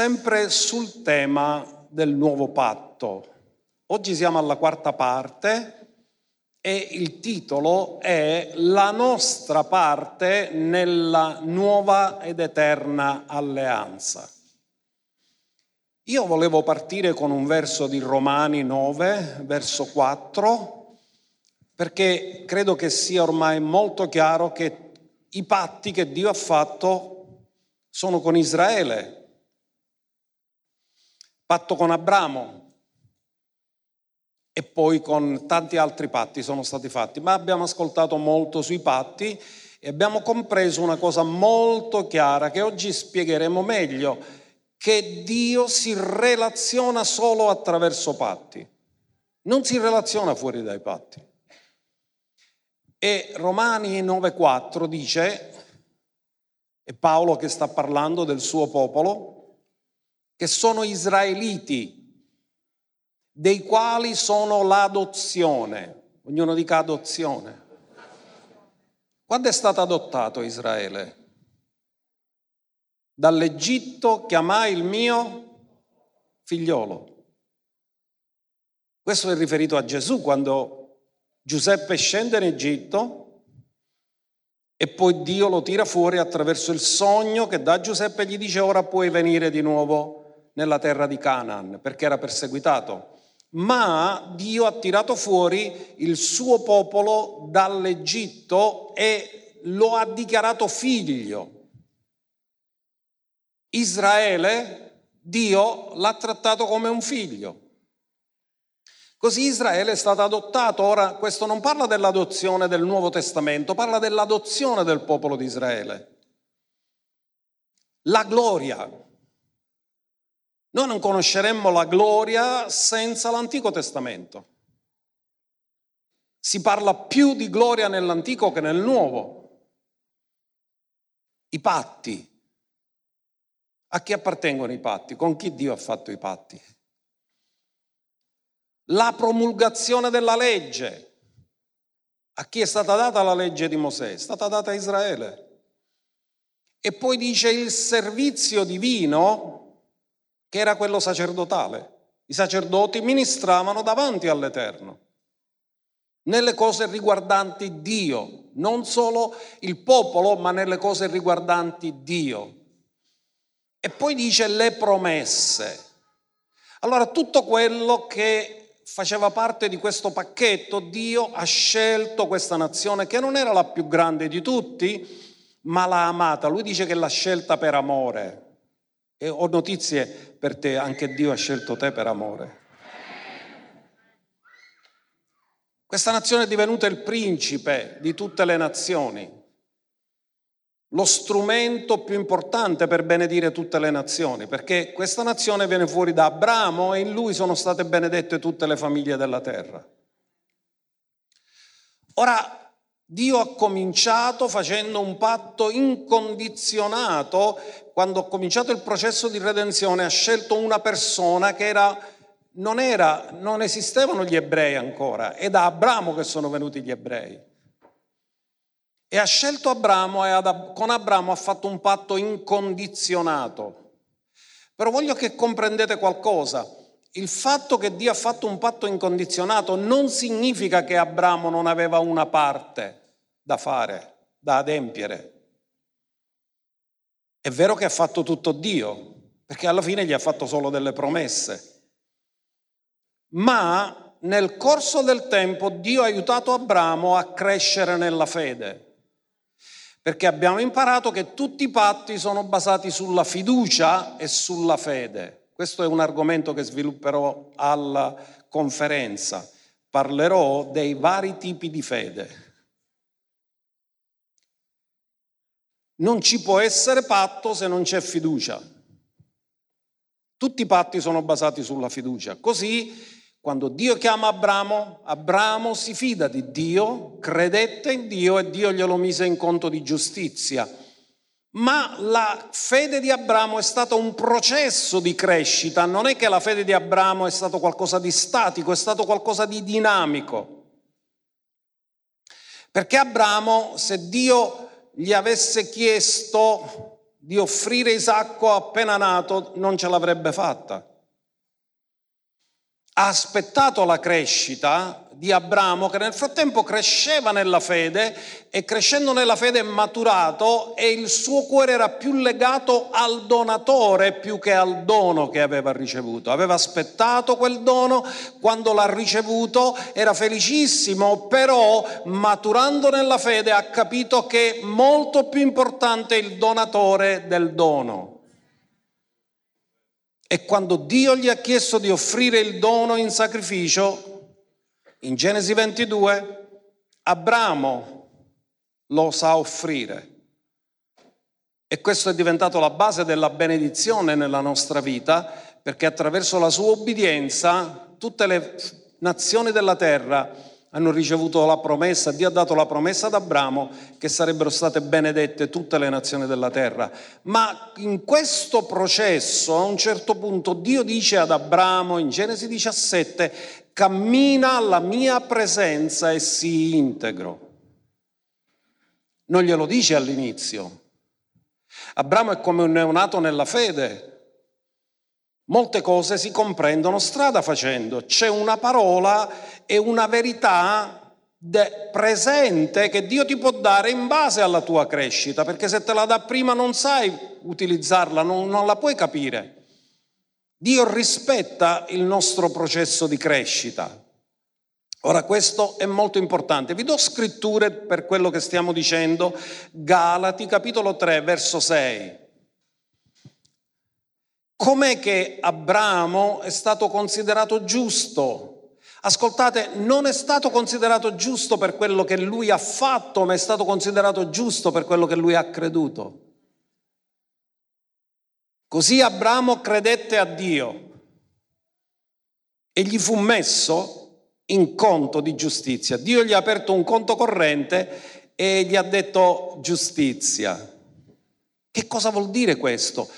sempre sul tema del nuovo patto. Oggi siamo alla quarta parte e il titolo è La nostra parte nella nuova ed eterna alleanza. Io volevo partire con un verso di Romani 9, verso 4, perché credo che sia ormai molto chiaro che i patti che Dio ha fatto sono con Israele, patto con Abramo e poi con tanti altri patti sono stati fatti, ma abbiamo ascoltato molto sui patti e abbiamo compreso una cosa molto chiara che oggi spiegheremo meglio, che Dio si relaziona solo attraverso patti, non si relaziona fuori dai patti. E Romani 9:4 dice, è Paolo che sta parlando del suo popolo, che sono israeliti, dei quali sono l'adozione. Ognuno dica adozione. Quando è stato adottato Israele? Dall'Egitto chiamai il mio figliolo. Questo è riferito a Gesù quando Giuseppe scende in Egitto e poi Dio lo tira fuori attraverso il sogno che da Giuseppe gli dice ora puoi venire di nuovo nella terra di Canaan perché era perseguitato. Ma Dio ha tirato fuori il suo popolo dall'Egitto e lo ha dichiarato figlio. Israele, Dio l'ha trattato come un figlio. Così Israele è stato adottato. Ora, questo non parla dell'adozione del Nuovo Testamento, parla dell'adozione del popolo di Israele. La gloria, noi non conosceremmo la gloria senza l'Antico Testamento. Si parla più di gloria nell'Antico che nel Nuovo. I patti. A chi appartengono i patti? Con chi Dio ha fatto i patti? La promulgazione della legge. A chi è stata data la legge di Mosè? È stata data a Israele. E poi dice il servizio divino che era quello sacerdotale. I sacerdoti ministravano davanti all'Eterno, nelle cose riguardanti Dio, non solo il popolo, ma nelle cose riguardanti Dio. E poi dice le promesse. Allora tutto quello che faceva parte di questo pacchetto, Dio ha scelto questa nazione che non era la più grande di tutti, ma l'ha amata. Lui dice che l'ha scelta per amore. E ho notizie per te, anche Dio ha scelto te per amore. Questa nazione è divenuta il principe di tutte le nazioni, lo strumento più importante per benedire tutte le nazioni, perché questa nazione viene fuori da Abramo e in lui sono state benedette tutte le famiglie della terra. Ora, Dio ha cominciato facendo un patto incondizionato, quando ha cominciato il processo di redenzione ha scelto una persona che era, non, era, non esistevano gli ebrei ancora, è da Abramo che sono venuti gli ebrei. E ha scelto Abramo e ad, con Abramo ha fatto un patto incondizionato. Però voglio che comprendete qualcosa. Il fatto che Dio ha fatto un patto incondizionato non significa che Abramo non aveva una parte da fare, da adempiere. È vero che ha fatto tutto Dio, perché alla fine gli ha fatto solo delle promesse. Ma nel corso del tempo Dio ha aiutato Abramo a crescere nella fede, perché abbiamo imparato che tutti i patti sono basati sulla fiducia e sulla fede. Questo è un argomento che svilupperò alla conferenza. Parlerò dei vari tipi di fede. Non ci può essere patto se non c'è fiducia. Tutti i patti sono basati sulla fiducia. Così, quando Dio chiama Abramo, Abramo si fida di Dio, credette in Dio e Dio glielo mise in conto di giustizia. Ma la fede di Abramo è stato un processo di crescita, non è che la fede di Abramo è stato qualcosa di statico, è stato qualcosa di dinamico. Perché Abramo, se Dio gli avesse chiesto di offrire Isacco appena nato non ce l'avrebbe fatta. Ha aspettato la crescita di Abramo che nel frattempo cresceva nella fede e crescendo nella fede è maturato e il suo cuore era più legato al donatore più che al dono che aveva ricevuto. Aveva aspettato quel dono, quando l'ha ricevuto era felicissimo, però maturando nella fede ha capito che è molto più importante il donatore del dono. E quando Dio gli ha chiesto di offrire il dono in sacrificio, in Genesi 22 Abramo lo sa offrire. E questo è diventato la base della benedizione nella nostra vita, perché attraverso la sua obbedienza tutte le nazioni della terra hanno ricevuto la promessa, Dio ha dato la promessa ad Abramo che sarebbero state benedette tutte le nazioni della terra. Ma in questo processo, a un certo punto, Dio dice ad Abramo in Genesi 17, cammina alla mia presenza e si integro. Non glielo dice all'inizio. Abramo è come un neonato nella fede. Molte cose si comprendono strada facendo. C'è una parola e una verità presente che Dio ti può dare in base alla tua crescita, perché se te la dà prima non sai utilizzarla, non, non la puoi capire. Dio rispetta il nostro processo di crescita. Ora questo è molto importante. Vi do scritture per quello che stiamo dicendo. Galati capitolo 3 verso 6. Com'è che Abramo è stato considerato giusto Ascoltate, non è stato considerato giusto per quello che lui ha fatto, ma è stato considerato giusto per quello che lui ha creduto. Così Abramo credette a Dio e gli fu messo in conto di giustizia. Dio gli ha aperto un conto corrente e gli ha detto giustizia. Che cosa vuol dire questo?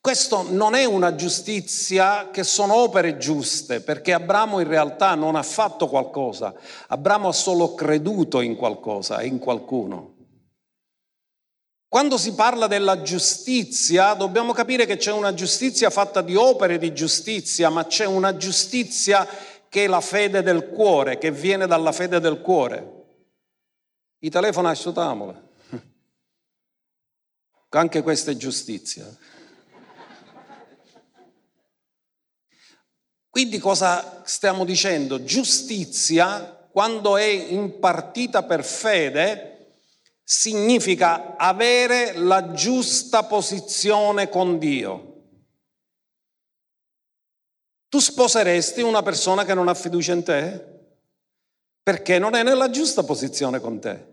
Questo non è una giustizia che sono opere giuste, perché Abramo in realtà non ha fatto qualcosa, Abramo ha solo creduto in qualcosa in qualcuno. Quando si parla della giustizia, dobbiamo capire che c'è una giustizia fatta di opere di giustizia, ma c'è una giustizia che è la fede del cuore, che viene dalla fede del cuore. I telefoni asciutamole. Anche questa è giustizia. Quindi cosa stiamo dicendo? Giustizia, quando è impartita per fede, significa avere la giusta posizione con Dio. Tu sposeresti una persona che non ha fiducia in te? Perché non è nella giusta posizione con te.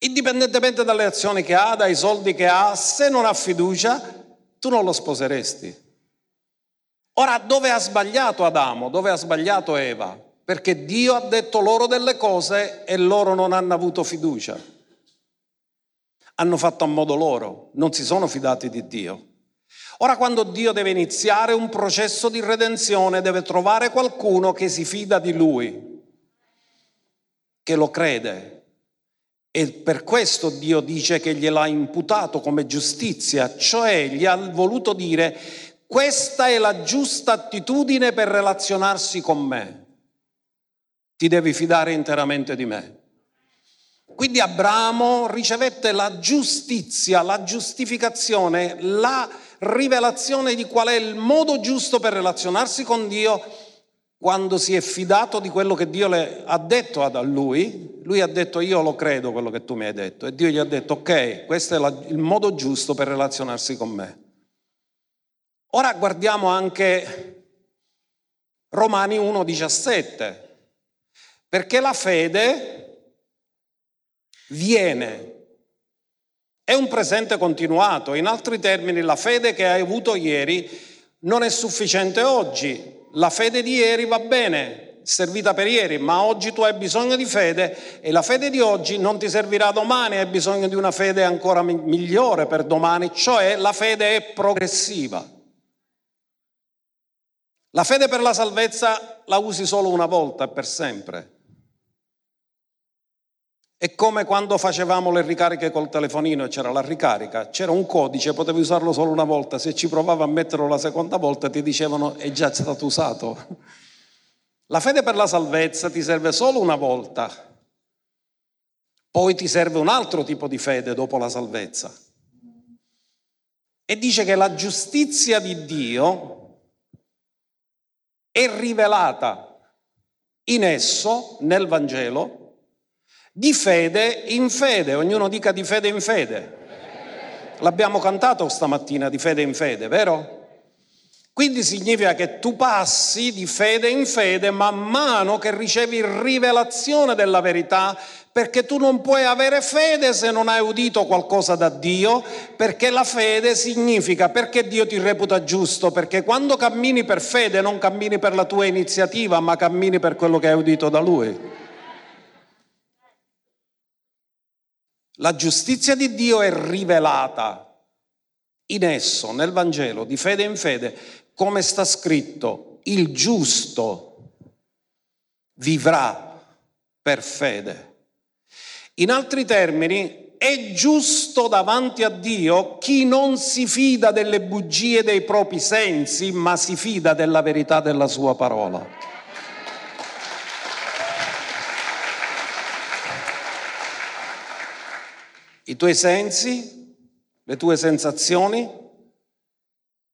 Indipendentemente dalle azioni che ha, dai soldi che ha, se non ha fiducia, tu non lo sposeresti. Ora, dove ha sbagliato Adamo? Dove ha sbagliato Eva? Perché Dio ha detto loro delle cose e loro non hanno avuto fiducia. Hanno fatto a modo loro, non si sono fidati di Dio. Ora quando Dio deve iniziare un processo di redenzione deve trovare qualcuno che si fida di Lui, che lo crede. E per questo Dio dice che gliel'ha imputato come giustizia, cioè gli ha voluto dire questa è la giusta attitudine per relazionarsi con me. Ti devi fidare interamente di me. Quindi Abramo ricevette la giustizia, la giustificazione, la rivelazione di qual è il modo giusto per relazionarsi con Dio quando si è fidato di quello che Dio le ha detto a lui. Lui ha detto io lo credo quello che tu mi hai detto e Dio gli ha detto ok, questo è la, il modo giusto per relazionarsi con me. Ora guardiamo anche Romani 1,17, perché la fede viene, è un presente continuato, in altri termini la fede che hai avuto ieri non è sufficiente oggi, la fede di ieri va bene, servita per ieri, ma oggi tu hai bisogno di fede e la fede di oggi non ti servirà domani, hai bisogno di una fede ancora migliore per domani, cioè la fede è progressiva. La fede per la salvezza la usi solo una volta e per sempre. È come quando facevamo le ricariche col telefonino e c'era la ricarica, c'era un codice, potevi usarlo solo una volta, se ci provava a metterlo la seconda volta ti dicevano è già stato usato. La fede per la salvezza ti serve solo una volta, poi ti serve un altro tipo di fede dopo la salvezza. E dice che la giustizia di Dio è rivelata in esso, nel Vangelo, di fede in fede, ognuno dica di fede in fede. L'abbiamo cantato stamattina di fede in fede, vero? Quindi significa che tu passi di fede in fede man mano che ricevi rivelazione della verità, perché tu non puoi avere fede se non hai udito qualcosa da Dio, perché la fede significa perché Dio ti reputa giusto, perché quando cammini per fede non cammini per la tua iniziativa, ma cammini per quello che hai udito da Lui. La giustizia di Dio è rivelata in esso, nel Vangelo, di fede in fede, come sta scritto, il giusto vivrà per fede. In altri termini, è giusto davanti a Dio chi non si fida delle bugie dei propri sensi, ma si fida della verità della sua parola. I tuoi sensi, le tue sensazioni.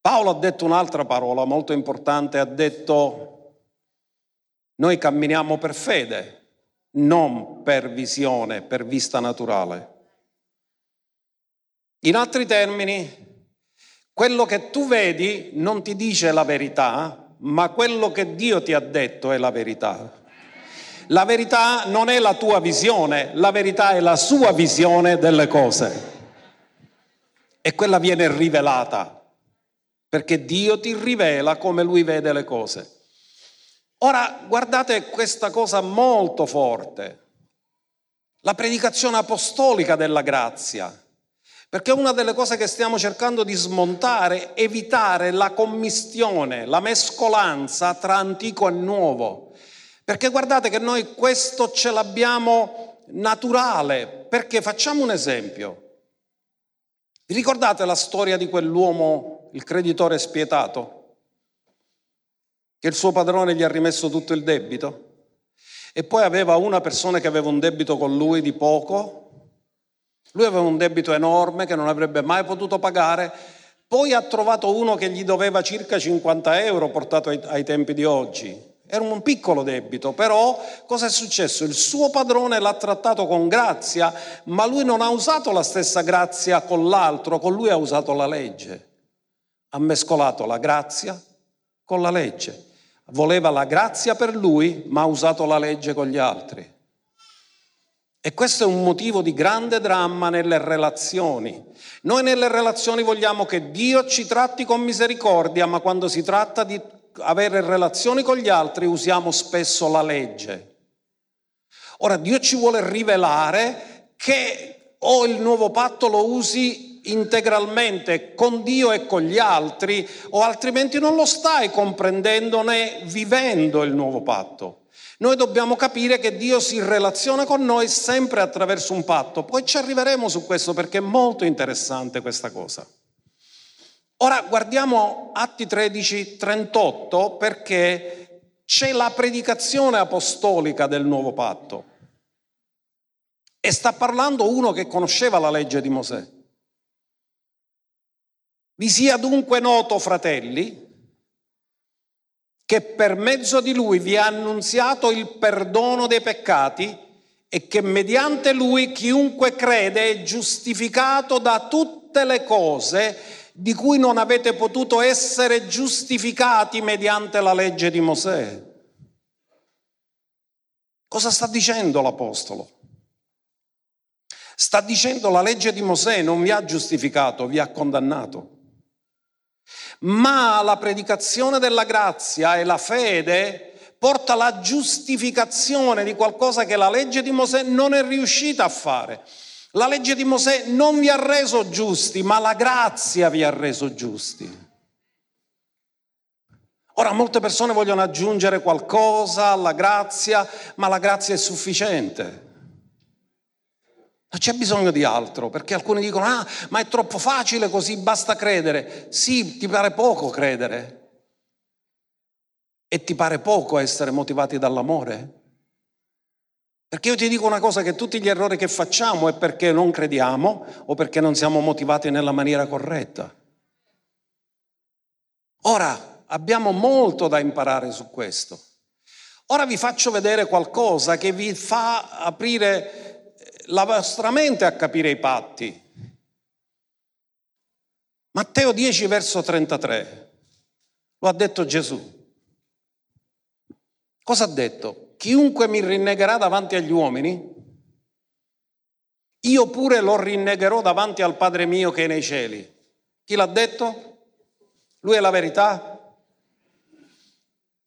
Paolo ha detto un'altra parola molto importante, ha detto noi camminiamo per fede, non per visione, per vista naturale. In altri termini, quello che tu vedi non ti dice la verità, ma quello che Dio ti ha detto è la verità. La verità non è la tua visione, la verità è la sua visione delle cose. E quella viene rivelata, perché Dio ti rivela come lui vede le cose. Ora guardate questa cosa molto forte, la predicazione apostolica della grazia, perché una delle cose che stiamo cercando di smontare è evitare la commistione, la mescolanza tra antico e nuovo. Perché guardate che noi questo ce l'abbiamo naturale, perché facciamo un esempio. Vi ricordate la storia di quell'uomo, il creditore spietato? Che il suo padrone gli ha rimesso tutto il debito? E poi aveva una persona che aveva un debito con lui di poco, lui aveva un debito enorme che non avrebbe mai potuto pagare, poi ha trovato uno che gli doveva circa 50 euro portato ai, ai tempi di oggi era un piccolo debito, però cosa è successo? Il suo padrone l'ha trattato con grazia, ma lui non ha usato la stessa grazia con l'altro, con lui ha usato la legge. Ha mescolato la grazia con la legge. Voleva la grazia per lui, ma ha usato la legge con gli altri. E questo è un motivo di grande dramma nelle relazioni. Noi nelle relazioni vogliamo che Dio ci tratti con misericordia, ma quando si tratta di avere relazioni con gli altri usiamo spesso la legge. Ora Dio ci vuole rivelare che o il nuovo patto lo usi integralmente con Dio e con gli altri o altrimenti non lo stai comprendendo né vivendo il nuovo patto. Noi dobbiamo capire che Dio si relaziona con noi sempre attraverso un patto, poi ci arriveremo su questo perché è molto interessante questa cosa. Ora guardiamo Atti 13, 38 perché c'è la predicazione apostolica del nuovo patto. E sta parlando uno che conosceva la legge di Mosè. Vi sia dunque noto, fratelli, che per mezzo di lui vi è annunziato il perdono dei peccati e che mediante lui chiunque crede è giustificato da tutte le cose di cui non avete potuto essere giustificati mediante la legge di Mosè. Cosa sta dicendo l'Apostolo? Sta dicendo la legge di Mosè non vi ha giustificato, vi ha condannato. Ma la predicazione della grazia e la fede porta alla giustificazione di qualcosa che la legge di Mosè non è riuscita a fare. La legge di Mosè non vi ha reso giusti, ma la grazia vi ha reso giusti. Ora molte persone vogliono aggiungere qualcosa alla grazia, ma la grazia è sufficiente. Non c'è bisogno di altro, perché alcuni dicono, ah, ma è troppo facile così, basta credere. Sì, ti pare poco credere. E ti pare poco essere motivati dall'amore? Perché io ti dico una cosa, che tutti gli errori che facciamo è perché non crediamo o perché non siamo motivati nella maniera corretta. Ora, abbiamo molto da imparare su questo. Ora vi faccio vedere qualcosa che vi fa aprire la vostra mente a capire i patti. Matteo 10 verso 33, lo ha detto Gesù. Cosa ha detto? Chiunque mi rinnegherà davanti agli uomini, io pure lo rinnegherò davanti al Padre mio che è nei cieli. Chi l'ha detto? Lui è la verità.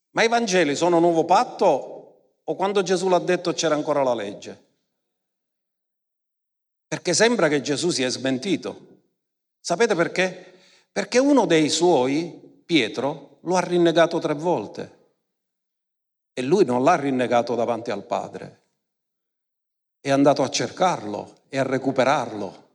Ma i Vangeli sono nuovo patto o quando Gesù l'ha detto c'era ancora la legge? Perché sembra che Gesù si è smentito. Sapete perché? Perché uno dei suoi, Pietro, lo ha rinnegato tre volte. E lui non l'ha rinnegato davanti al Padre. È andato a cercarlo e a recuperarlo.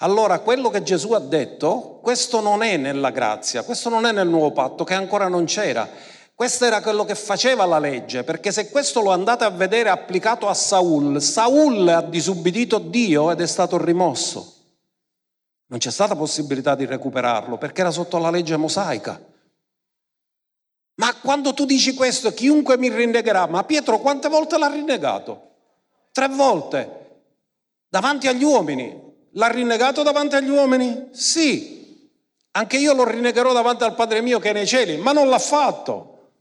Allora, quello che Gesù ha detto, questo non è nella grazia, questo non è nel nuovo patto, che ancora non c'era. Questo era quello che faceva la legge, perché se questo lo andate a vedere applicato a Saul, Saul ha disubbidito Dio ed è stato rimosso. Non c'è stata possibilità di recuperarlo perché era sotto la legge mosaica. Ma quando tu dici questo, chiunque mi rinnegherà, ma Pietro quante volte l'ha rinnegato? Tre volte. Davanti agli uomini. L'ha rinnegato davanti agli uomini? Sì. Anche io lo rinnegherò davanti al Padre mio che è nei cieli, ma non l'ha fatto.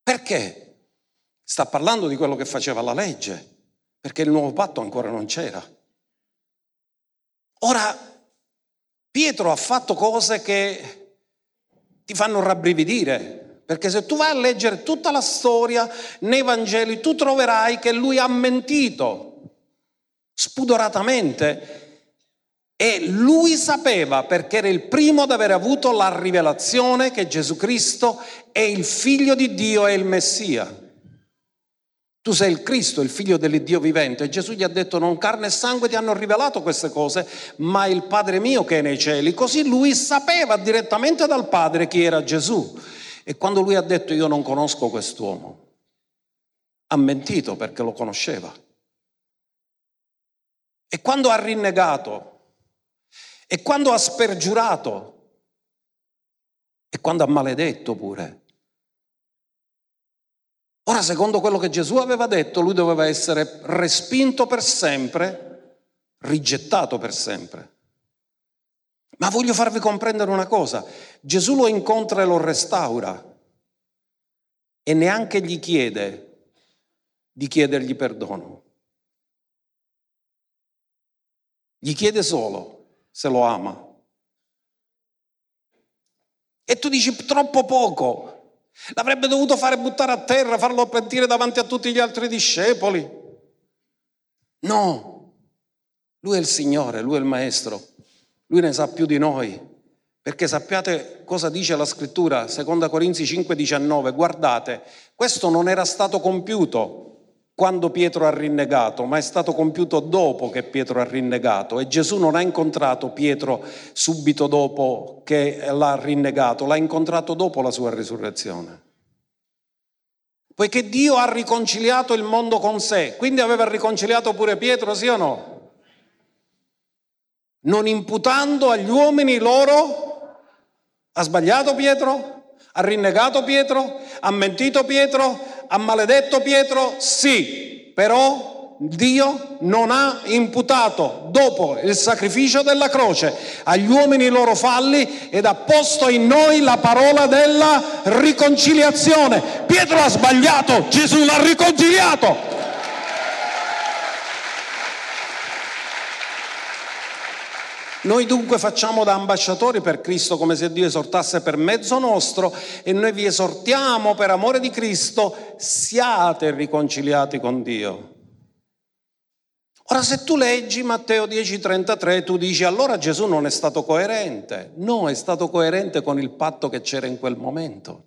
Perché? Sta parlando di quello che faceva la legge, perché il nuovo patto ancora non c'era. Ora, Pietro ha fatto cose che ti fanno rabbrividire, perché se tu vai a leggere tutta la storia nei Vangeli, tu troverai che lui ha mentito spudoratamente e lui sapeva, perché era il primo ad aver avuto la rivelazione che Gesù Cristo è il figlio di Dio e il Messia. Tu sei il Cristo, il figlio dell'Iddio vivente. E Gesù gli ha detto, non carne e sangue ti hanno rivelato queste cose, ma il Padre mio che è nei cieli. Così lui sapeva direttamente dal Padre chi era Gesù. E quando lui ha detto, io non conosco quest'uomo, ha mentito perché lo conosceva. E quando ha rinnegato e quando ha spergiurato, e quando ha maledetto pure. Ora, secondo quello che Gesù aveva detto, lui doveva essere respinto per sempre, rigettato per sempre. Ma voglio farvi comprendere una cosa, Gesù lo incontra e lo restaura e neanche gli chiede di chiedergli perdono. Gli chiede solo se lo ama. E tu dici troppo poco. L'avrebbe dovuto fare buttare a terra, farlo pentire davanti a tutti gli altri discepoli. No, lui è il Signore, lui è il Maestro, lui ne sa più di noi. Perché sappiate cosa dice la scrittura, 2 Corinzi 5:19, guardate, questo non era stato compiuto quando Pietro ha rinnegato, ma è stato compiuto dopo che Pietro ha rinnegato e Gesù non ha incontrato Pietro subito dopo che l'ha rinnegato, l'ha incontrato dopo la sua risurrezione. Poiché Dio ha riconciliato il mondo con sé, quindi aveva riconciliato pure Pietro, sì o no? Non imputando agli uomini loro, ha sbagliato Pietro? Ha rinnegato Pietro? Ha mentito Pietro? Ha maledetto Pietro? Sì, però Dio non ha imputato dopo il sacrificio della croce agli uomini i loro falli ed ha posto in noi la parola della riconciliazione. Pietro ha sbagliato, Gesù l'ha riconciliato. Noi dunque facciamo da ambasciatori per Cristo come se Dio esortasse per mezzo nostro e noi vi esortiamo per amore di Cristo, siate riconciliati con Dio. Ora se tu leggi Matteo 10:33 tu dici allora Gesù non è stato coerente. No, è stato coerente con il patto che c'era in quel momento.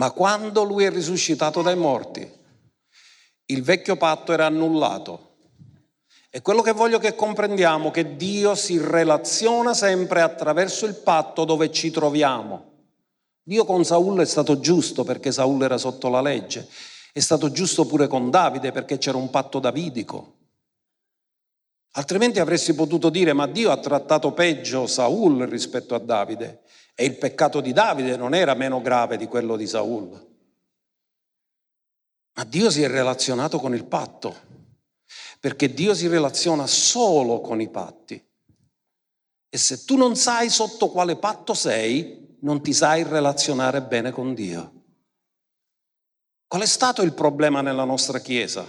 Ma quando lui è risuscitato dai morti il vecchio patto era annullato. E quello che voglio che comprendiamo è che Dio si relaziona sempre attraverso il patto dove ci troviamo. Dio con Saul è stato giusto perché Saul era sotto la legge, è stato giusto pure con Davide perché c'era un patto davidico. Altrimenti avresti potuto dire ma Dio ha trattato peggio Saul rispetto a Davide e il peccato di Davide non era meno grave di quello di Saul. Ma Dio si è relazionato con il patto, perché Dio si relaziona solo con i patti. E se tu non sai sotto quale patto sei, non ti sai relazionare bene con Dio. Qual è stato il problema nella nostra Chiesa?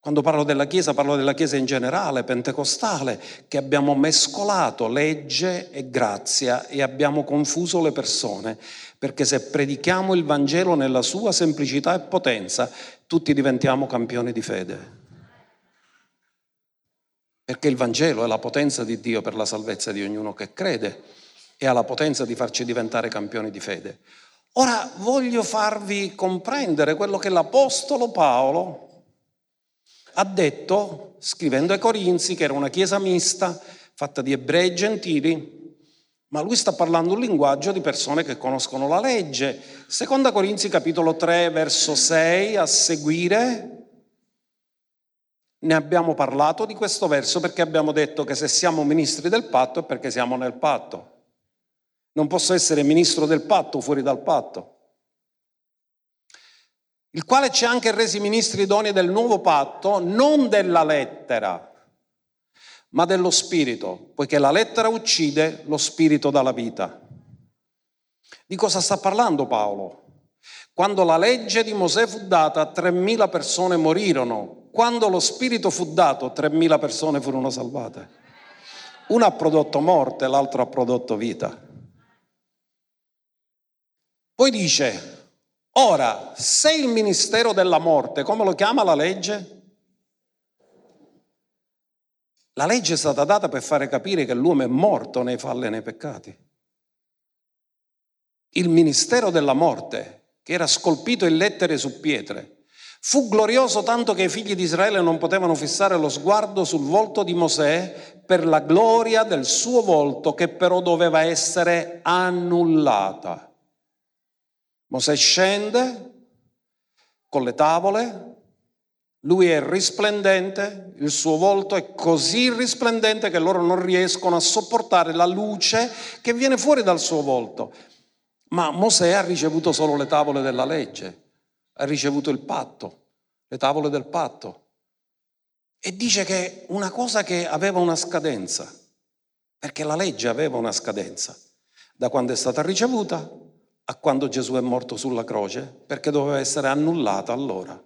Quando parlo della Chiesa, parlo della Chiesa in generale, pentecostale, che abbiamo mescolato legge e grazia e abbiamo confuso le persone, perché se predichiamo il Vangelo nella sua semplicità e potenza, tutti diventiamo campioni di fede. Perché il Vangelo è la potenza di Dio per la salvezza di ognuno che crede e ha la potenza di farci diventare campioni di fede. Ora voglio farvi comprendere quello che l'Apostolo Paolo ha detto, scrivendo ai Corinzi, che era una chiesa mista, fatta di ebrei e gentili, ma lui sta parlando un linguaggio di persone che conoscono la legge. Seconda Corinzi capitolo 3 verso 6 a seguire. Ne abbiamo parlato di questo verso perché abbiamo detto che se siamo ministri del patto è perché siamo nel patto. Non posso essere ministro del patto fuori dal patto il quale ci ha anche resi ministri idonei del nuovo patto, non della lettera, ma dello spirito, poiché la lettera uccide, lo spirito dà la vita. Di cosa sta parlando Paolo? Quando la legge di Mosè fu data, 3.000 persone morirono. Quando lo spirito fu dato, 3.000 persone furono salvate. Uno ha prodotto morte, l'altro ha prodotto vita. Poi dice, Ora, se il ministero della morte, come lo chiama la legge? La legge è stata data per fare capire che l'uomo è morto nei falli e nei peccati. Il ministero della morte, che era scolpito in lettere su pietre, fu glorioso tanto che i figli di Israele non potevano fissare lo sguardo sul volto di Mosè per la gloria del suo volto che però doveva essere annullata. Mosè scende con le tavole, lui è risplendente, il suo volto è così risplendente che loro non riescono a sopportare la luce che viene fuori dal suo volto. Ma Mosè ha ricevuto solo le tavole della legge, ha ricevuto il patto, le tavole del patto. E dice che una cosa che aveva una scadenza, perché la legge aveva una scadenza, da quando è stata ricevuta a quando Gesù è morto sulla croce, perché doveva essere annullata allora.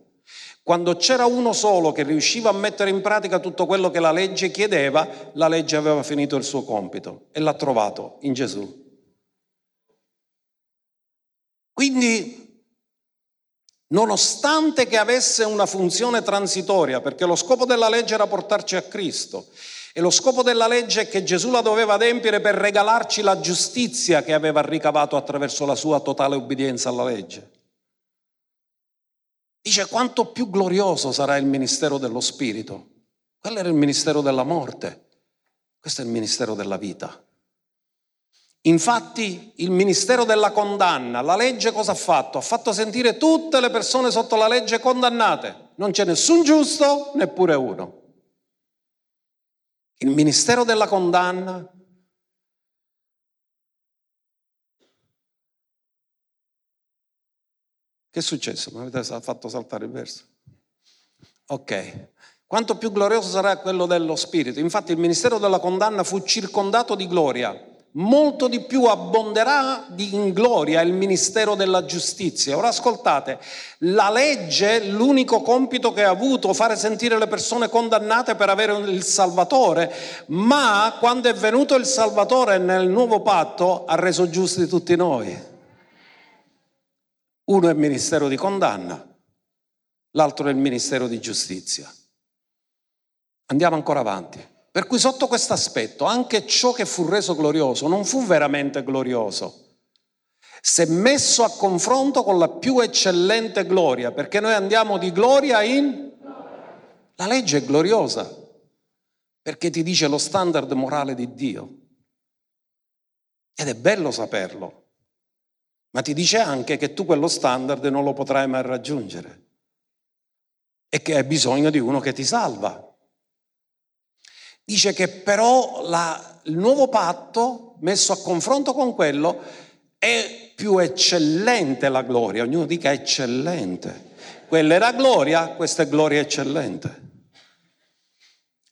Quando c'era uno solo che riusciva a mettere in pratica tutto quello che la legge chiedeva, la legge aveva finito il suo compito e l'ha trovato in Gesù. Quindi, nonostante che avesse una funzione transitoria, perché lo scopo della legge era portarci a Cristo, e lo scopo della legge è che Gesù la doveva adempiere per regalarci la giustizia che aveva ricavato attraverso la sua totale obbedienza alla legge. Dice quanto più glorioso sarà il ministero dello Spirito. Quello era il ministero della morte, questo è il ministero della vita. Infatti il ministero della condanna, la legge cosa ha fatto? Ha fatto sentire tutte le persone sotto la legge condannate. Non c'è nessun giusto, neppure uno il ministero della condanna. Che è successo? Mi avete fatto saltare il verso? Ok. Quanto più glorioso sarà quello dello Spirito. Infatti il ministero della condanna fu circondato di gloria molto di più abbonderà in gloria il ministero della giustizia. Ora ascoltate, la legge, l'unico compito che ha avuto, fare sentire le persone condannate per avere il Salvatore, ma quando è venuto il Salvatore nel nuovo patto ha reso giusti tutti noi. Uno è il ministero di condanna, l'altro è il ministero di giustizia. Andiamo ancora avanti. Per cui sotto questo aspetto anche ciò che fu reso glorioso non fu veramente glorioso. se messo a confronto con la più eccellente gloria, perché noi andiamo di gloria in... La legge è gloriosa, perché ti dice lo standard morale di Dio. Ed è bello saperlo, ma ti dice anche che tu quello standard non lo potrai mai raggiungere e che hai bisogno di uno che ti salva. Dice che però la, il nuovo patto, messo a confronto con quello, è più eccellente la gloria, ognuno dica eccellente. Quella era gloria, questa è gloria eccellente.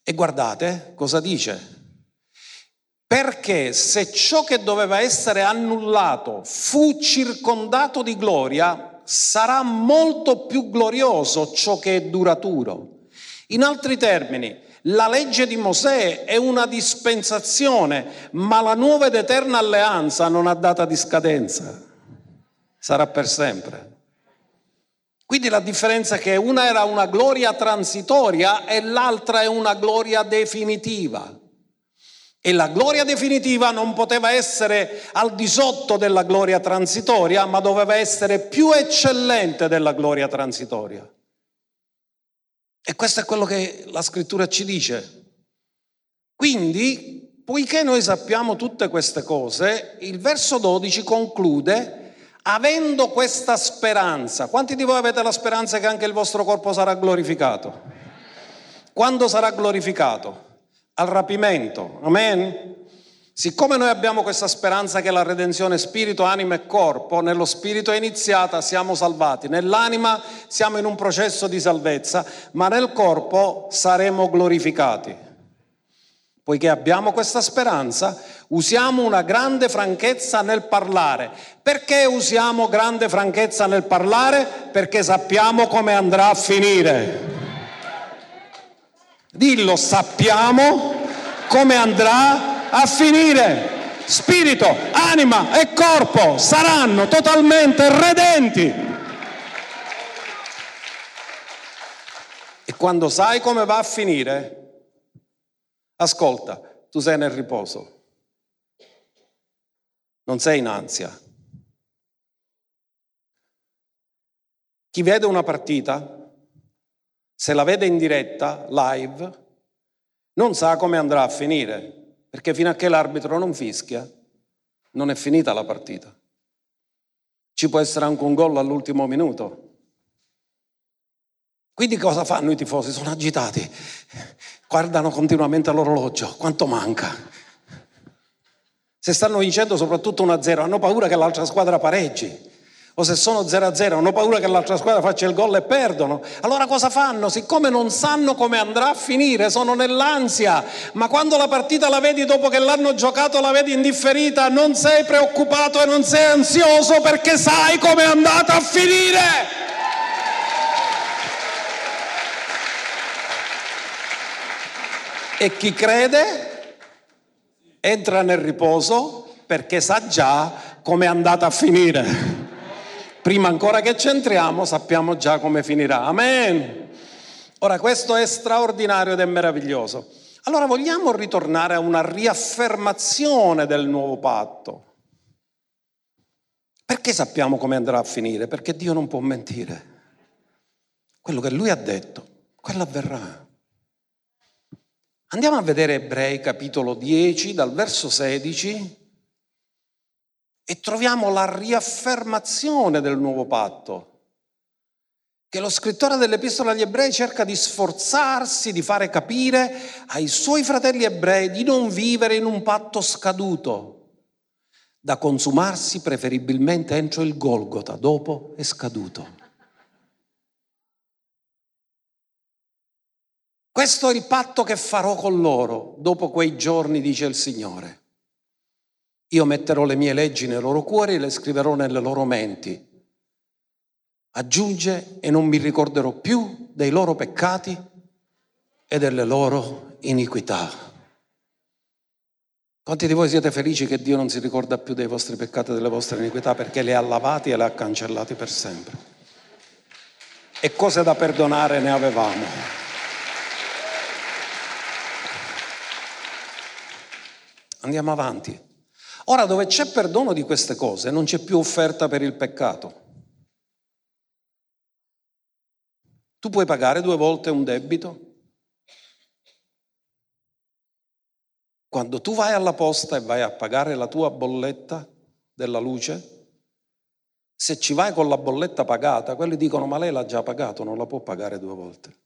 E guardate cosa dice. Perché se ciò che doveva essere annullato fu circondato di gloria, sarà molto più glorioso ciò che è duraturo. In altri termini, la legge di Mosè è una dispensazione, ma la nuova ed eterna alleanza non ha data di scadenza, sarà per sempre. Quindi la differenza è che una era una gloria transitoria e l'altra è una gloria definitiva. E la gloria definitiva non poteva essere al di sotto della gloria transitoria, ma doveva essere più eccellente della gloria transitoria. E questo è quello che la scrittura ci dice. Quindi, poiché noi sappiamo tutte queste cose, il verso 12 conclude avendo questa speranza. Quanti di voi avete la speranza che anche il vostro corpo sarà glorificato? Quando sarà glorificato? Al rapimento. Amen? Siccome noi abbiamo questa speranza che la redenzione spirito, anima e corpo, nello spirito è iniziata, siamo salvati, nell'anima siamo in un processo di salvezza, ma nel corpo saremo glorificati. Poiché abbiamo questa speranza, usiamo una grande franchezza nel parlare. Perché usiamo grande franchezza nel parlare? Perché sappiamo come andrà a finire. Dillo, sappiamo come andrà a finire. Spirito, anima e corpo saranno totalmente redenti. E quando sai come va a finire, ascolta, tu sei nel riposo, non sei in ansia. Chi vede una partita, se la vede in diretta, live, non sa come andrà a finire perché fino a che l'arbitro non fischia non è finita la partita. Ci può essere anche un gol all'ultimo minuto. Quindi cosa fanno i tifosi? Sono agitati, guardano continuamente l'orologio, quanto manca. Se stanno vincendo soprattutto 1-0, hanno paura che l'altra squadra pareggi o se sono 0-0 hanno paura che l'altra squadra faccia il gol e perdono. Allora cosa fanno? Siccome non sanno come andrà a finire, sono nell'ansia, ma quando la partita la vedi dopo che l'hanno giocato, la vedi indifferita, non sei preoccupato e non sei ansioso perché sai come è andata a finire. E chi crede entra nel riposo perché sa già come è andata a finire. Prima ancora che c'entriamo sappiamo già come finirà. Amen. Ora questo è straordinario ed è meraviglioso. Allora vogliamo ritornare a una riaffermazione del nuovo patto. Perché sappiamo come andrà a finire? Perché Dio non può mentire. Quello che Lui ha detto, quello avverrà. Andiamo a vedere Ebrei capitolo 10 dal verso 16 e troviamo la riaffermazione del nuovo patto, che lo scrittore dell'Epistola agli ebrei cerca di sforzarsi di fare capire ai suoi fratelli ebrei di non vivere in un patto scaduto, da consumarsi preferibilmente entro il Golgota, dopo è scaduto. Questo è il patto che farò con loro dopo quei giorni, dice il Signore. Io metterò le mie leggi nei loro cuori e le scriverò nelle loro menti. Aggiunge e non mi ricorderò più dei loro peccati e delle loro iniquità. Quanti di voi siete felici che Dio non si ricorda più dei vostri peccati e delle vostre iniquità perché le ha lavati e le ha cancellati per sempre? E cose da perdonare ne avevamo. Andiamo avanti. Ora dove c'è perdono di queste cose non c'è più offerta per il peccato. Tu puoi pagare due volte un debito? Quando tu vai alla posta e vai a pagare la tua bolletta della luce, se ci vai con la bolletta pagata, quelli dicono ma lei l'ha già pagato, non la può pagare due volte.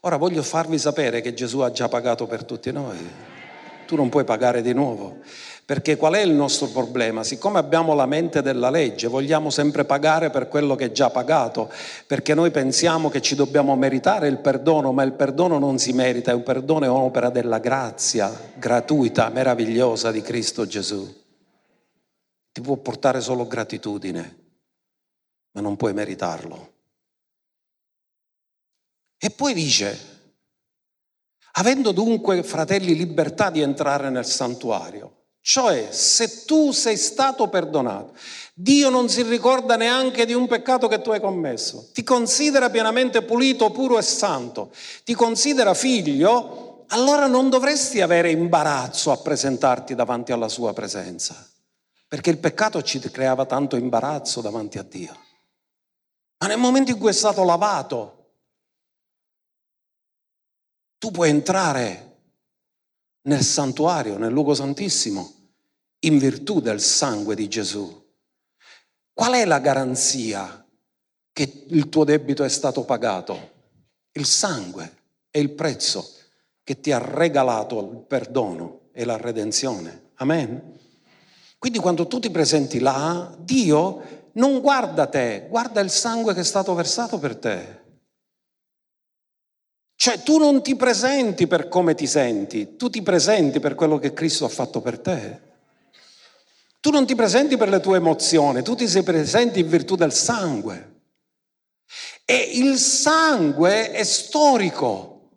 Ora voglio farvi sapere che Gesù ha già pagato per tutti noi. Tu non puoi pagare di nuovo. Perché qual è il nostro problema? Siccome abbiamo la mente della legge, vogliamo sempre pagare per quello che è già pagato, perché noi pensiamo che ci dobbiamo meritare il perdono, ma il perdono non si merita, il perdono è un'opera della grazia gratuita, meravigliosa di Cristo Gesù. Ti può portare solo gratitudine, ma non puoi meritarlo. E poi dice, avendo dunque, fratelli, libertà di entrare nel santuario, cioè, se tu sei stato perdonato, Dio non si ricorda neanche di un peccato che tu hai commesso, ti considera pienamente pulito, puro e santo, ti considera figlio, allora non dovresti avere imbarazzo a presentarti davanti alla sua presenza, perché il peccato ci creava tanto imbarazzo davanti a Dio. Ma nel momento in cui è stato lavato, tu puoi entrare nel santuario, nel luogo santissimo, in virtù del sangue di Gesù. Qual è la garanzia che il tuo debito è stato pagato? Il sangue è il prezzo che ti ha regalato il perdono e la redenzione. Amen. Quindi quando tu ti presenti là, Dio non guarda te, guarda il sangue che è stato versato per te. Cioè tu non ti presenti per come ti senti, tu ti presenti per quello che Cristo ha fatto per te. Tu non ti presenti per le tue emozioni, tu ti sei presenti in virtù del sangue. E il sangue è storico,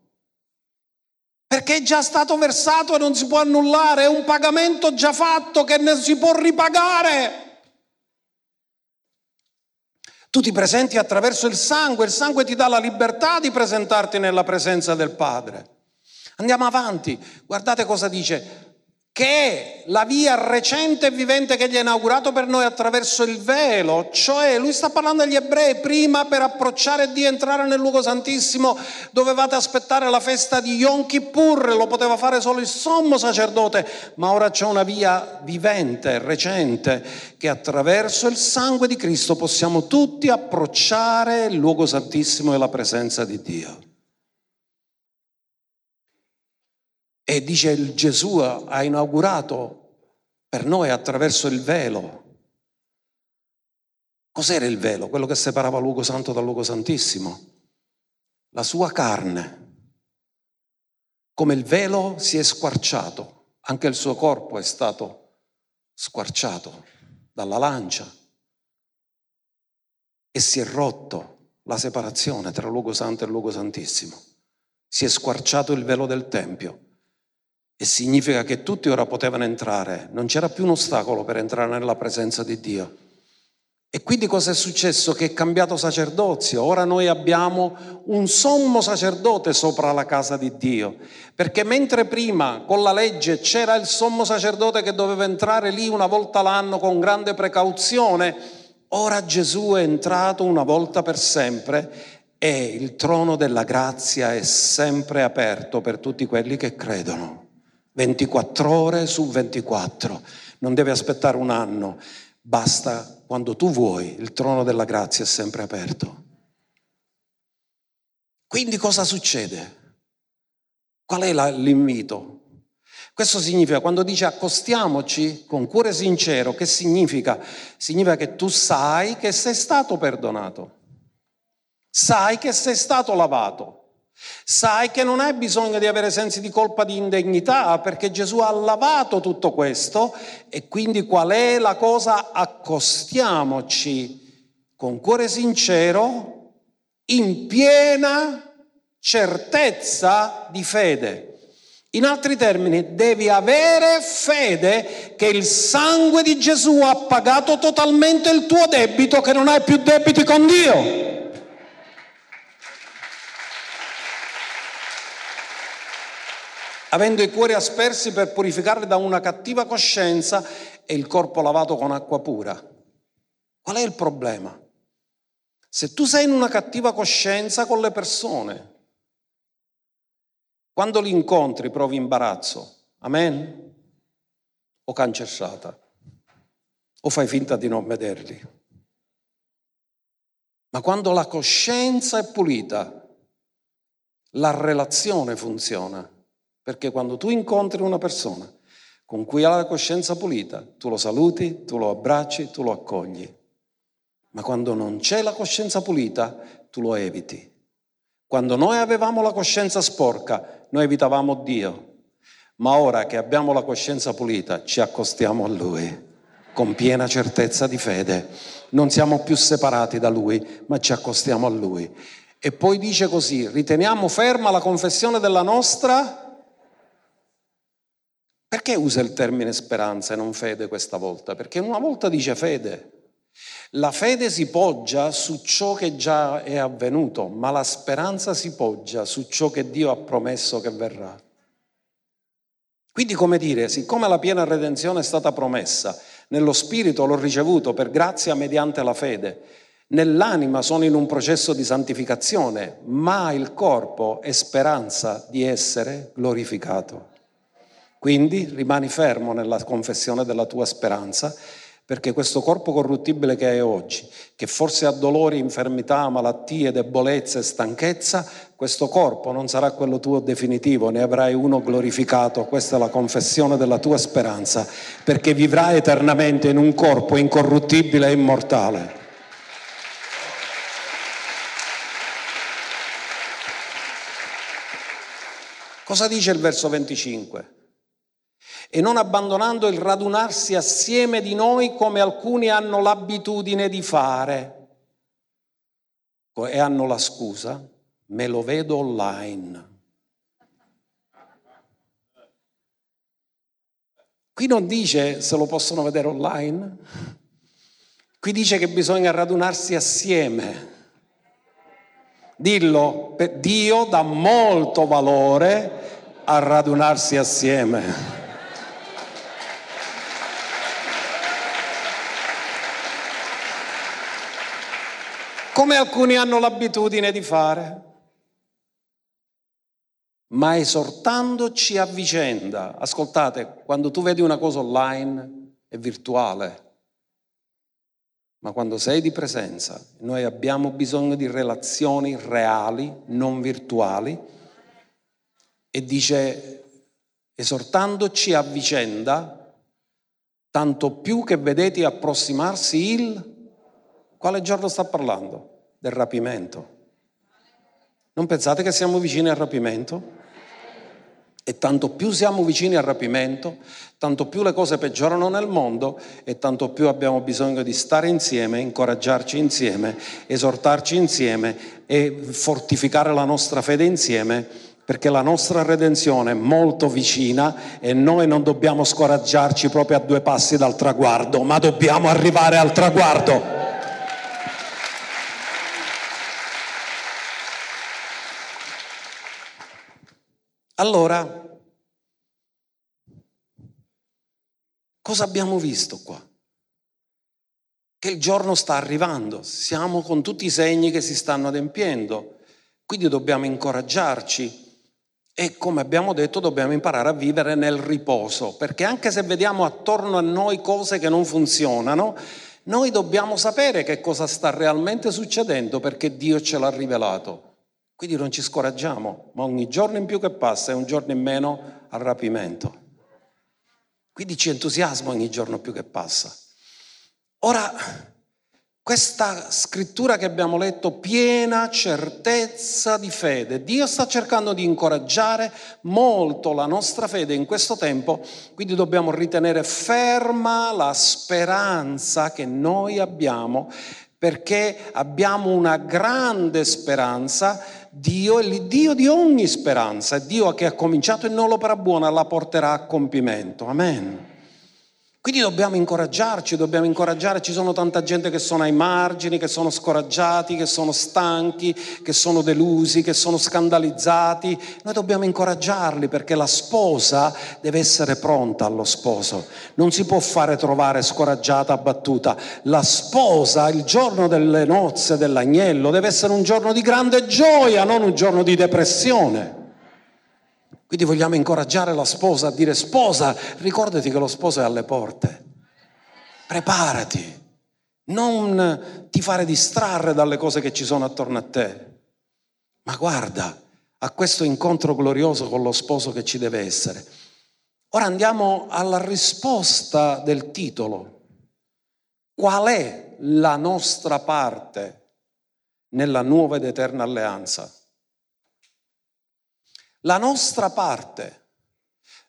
perché è già stato versato e non si può annullare, è un pagamento già fatto che non si può ripagare. Tu ti presenti attraverso il sangue, il sangue ti dà la libertà di presentarti nella presenza del Padre. Andiamo avanti, guardate cosa dice che è la via recente e vivente che gli ha inaugurato per noi attraverso il velo, cioè lui sta parlando agli ebrei, prima per approcciare di entrare nel luogo santissimo dovevate aspettare la festa di Yom Kippur, lo poteva fare solo il sommo sacerdote, ma ora c'è una via vivente, recente, che attraverso il sangue di Cristo possiamo tutti approcciare il luogo santissimo e la presenza di Dio. E dice Gesù ha inaugurato per noi attraverso il velo. Cos'era il velo? Quello che separava il luogo santo dal luogo santissimo. La sua carne. Come il velo si è squarciato, anche il suo corpo è stato squarciato dalla lancia e si è rotto la separazione tra il luogo santo e il luogo santissimo. Si è squarciato il velo del Tempio e significa che tutti ora potevano entrare, non c'era più un ostacolo per entrare nella presenza di Dio. E quindi cosa è successo? Che è cambiato sacerdozio. Ora noi abbiamo un sommo sacerdote sopra la casa di Dio. Perché mentre prima con la legge c'era il sommo sacerdote che doveva entrare lì una volta l'anno con grande precauzione, ora Gesù è entrato una volta per sempre e il trono della grazia è sempre aperto per tutti quelli che credono. 24 ore su 24, non deve aspettare un anno, basta quando tu vuoi, il trono della grazia è sempre aperto. Quindi cosa succede? Qual è la, l'invito? Questo significa, quando dice accostiamoci con cuore sincero, che significa? Significa che tu sai che sei stato perdonato, sai che sei stato lavato, Sai che non hai bisogno di avere sensi di colpa di indegnità perché Gesù ha lavato tutto questo e quindi qual è la cosa? Accostiamoci con cuore sincero in piena certezza di fede. In altri termini, devi avere fede che il sangue di Gesù ha pagato totalmente il tuo debito, che non hai più debiti con Dio. Avendo i cuori aspersi per purificarli da una cattiva coscienza e il corpo lavato con acqua pura. Qual è il problema? Se tu sei in una cattiva coscienza con le persone, quando li incontri provi imbarazzo, amen? O cancellata, o fai finta di non vederli. Ma quando la coscienza è pulita, la relazione funziona, perché quando tu incontri una persona con cui ha la coscienza pulita, tu lo saluti, tu lo abbracci, tu lo accogli. Ma quando non c'è la coscienza pulita, tu lo eviti. Quando noi avevamo la coscienza sporca, noi evitavamo Dio. Ma ora che abbiamo la coscienza pulita, ci accostiamo a Lui con piena certezza di fede. Non siamo più separati da Lui, ma ci accostiamo a Lui. E poi dice così, riteniamo ferma la confessione della nostra... Perché usa il termine speranza e non fede questa volta? Perché una volta dice fede. La fede si poggia su ciò che già è avvenuto, ma la speranza si poggia su ciò che Dio ha promesso che verrà. Quindi come dire, siccome la piena redenzione è stata promessa, nello spirito l'ho ricevuto per grazia mediante la fede, nell'anima sono in un processo di santificazione, ma il corpo è speranza di essere glorificato. Quindi rimani fermo nella confessione della tua speranza perché questo corpo corruttibile che hai oggi, che forse ha dolori, infermità, malattie, debolezze stanchezza, questo corpo non sarà quello tuo definitivo, ne avrai uno glorificato, questa è la confessione della tua speranza, perché vivrai eternamente in un corpo incorruttibile e immortale. Cosa dice il verso 25? E non abbandonando il radunarsi assieme di noi come alcuni hanno l'abitudine di fare e hanno la scusa, me lo vedo online. Qui non dice se lo possono vedere online, qui dice che bisogna radunarsi assieme. Dillo, Dio dà molto valore a radunarsi assieme. Come alcuni hanno l'abitudine di fare, ma esortandoci a vicenda. Ascoltate, quando tu vedi una cosa online è virtuale, ma quando sei di presenza, noi abbiamo bisogno di relazioni reali, non virtuali, e dice, esortandoci a vicenda, tanto più che vedete approssimarsi il quale giorno sta parlando? Del rapimento. Non pensate che siamo vicini al rapimento? E tanto più siamo vicini al rapimento, tanto più le cose peggiorano nel mondo e tanto più abbiamo bisogno di stare insieme, incoraggiarci insieme, esortarci insieme e fortificare la nostra fede insieme perché la nostra redenzione è molto vicina e noi non dobbiamo scoraggiarci proprio a due passi dal traguardo, ma dobbiamo arrivare al traguardo. Allora, cosa abbiamo visto qua? Che il giorno sta arrivando, siamo con tutti i segni che si stanno adempiendo, quindi dobbiamo incoraggiarci e come abbiamo detto dobbiamo imparare a vivere nel riposo, perché anche se vediamo attorno a noi cose che non funzionano, noi dobbiamo sapere che cosa sta realmente succedendo perché Dio ce l'ha rivelato. Quindi non ci scoraggiamo, ma ogni giorno in più che passa è un giorno in meno al rapimento. Quindi ci entusiasma ogni giorno più che passa. Ora, questa scrittura che abbiamo letto, piena certezza di fede. Dio sta cercando di incoraggiare molto la nostra fede in questo tempo, quindi dobbiamo ritenere ferma la speranza che noi abbiamo, perché abbiamo una grande speranza Dio è l'Iddio di ogni speranza, è Dio che ha cominciato e non l'opera buona la porterà a compimento. Amen. Quindi dobbiamo incoraggiarci, dobbiamo incoraggiare, ci sono tanta gente che sono ai margini, che sono scoraggiati, che sono stanchi, che sono delusi, che sono scandalizzati. Noi dobbiamo incoraggiarli perché la sposa deve essere pronta allo sposo. Non si può fare trovare scoraggiata, abbattuta. La sposa, il giorno delle nozze dell'agnello, deve essere un giorno di grande gioia, non un giorno di depressione. Quindi vogliamo incoraggiare la sposa a dire sposa, ricordati che lo sposo è alle porte. Preparati. Non ti fare distrarre dalle cose che ci sono attorno a te. Ma guarda a questo incontro glorioso con lo sposo che ci deve essere. Ora andiamo alla risposta del titolo. Qual è la nostra parte nella nuova ed eterna alleanza? La nostra parte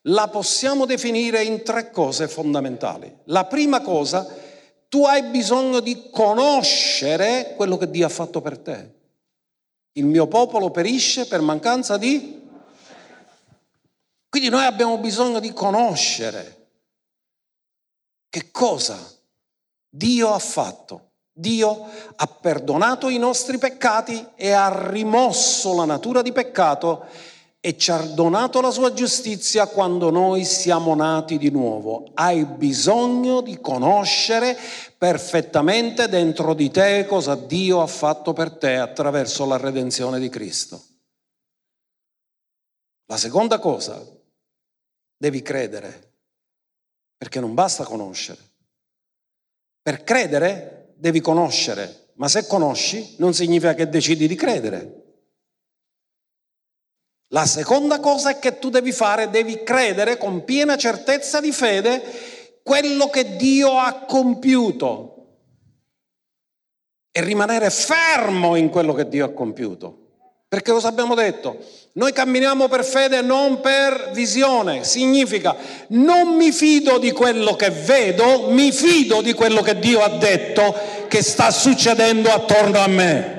la possiamo definire in tre cose fondamentali. La prima cosa, tu hai bisogno di conoscere quello che Dio ha fatto per te. Il mio popolo perisce per mancanza di... Quindi noi abbiamo bisogno di conoscere che cosa Dio ha fatto. Dio ha perdonato i nostri peccati e ha rimosso la natura di peccato e ci ha donato la sua giustizia quando noi siamo nati di nuovo. Hai bisogno di conoscere perfettamente dentro di te cosa Dio ha fatto per te attraverso la redenzione di Cristo. La seconda cosa, devi credere, perché non basta conoscere. Per credere devi conoscere, ma se conosci non significa che decidi di credere. La seconda cosa è che tu devi fare, devi credere con piena certezza di fede quello che Dio ha compiuto e rimanere fermo in quello che Dio ha compiuto. Perché cosa abbiamo detto? Noi camminiamo per fede non per visione, significa non mi fido di quello che vedo, mi fido di quello che Dio ha detto che sta succedendo attorno a me.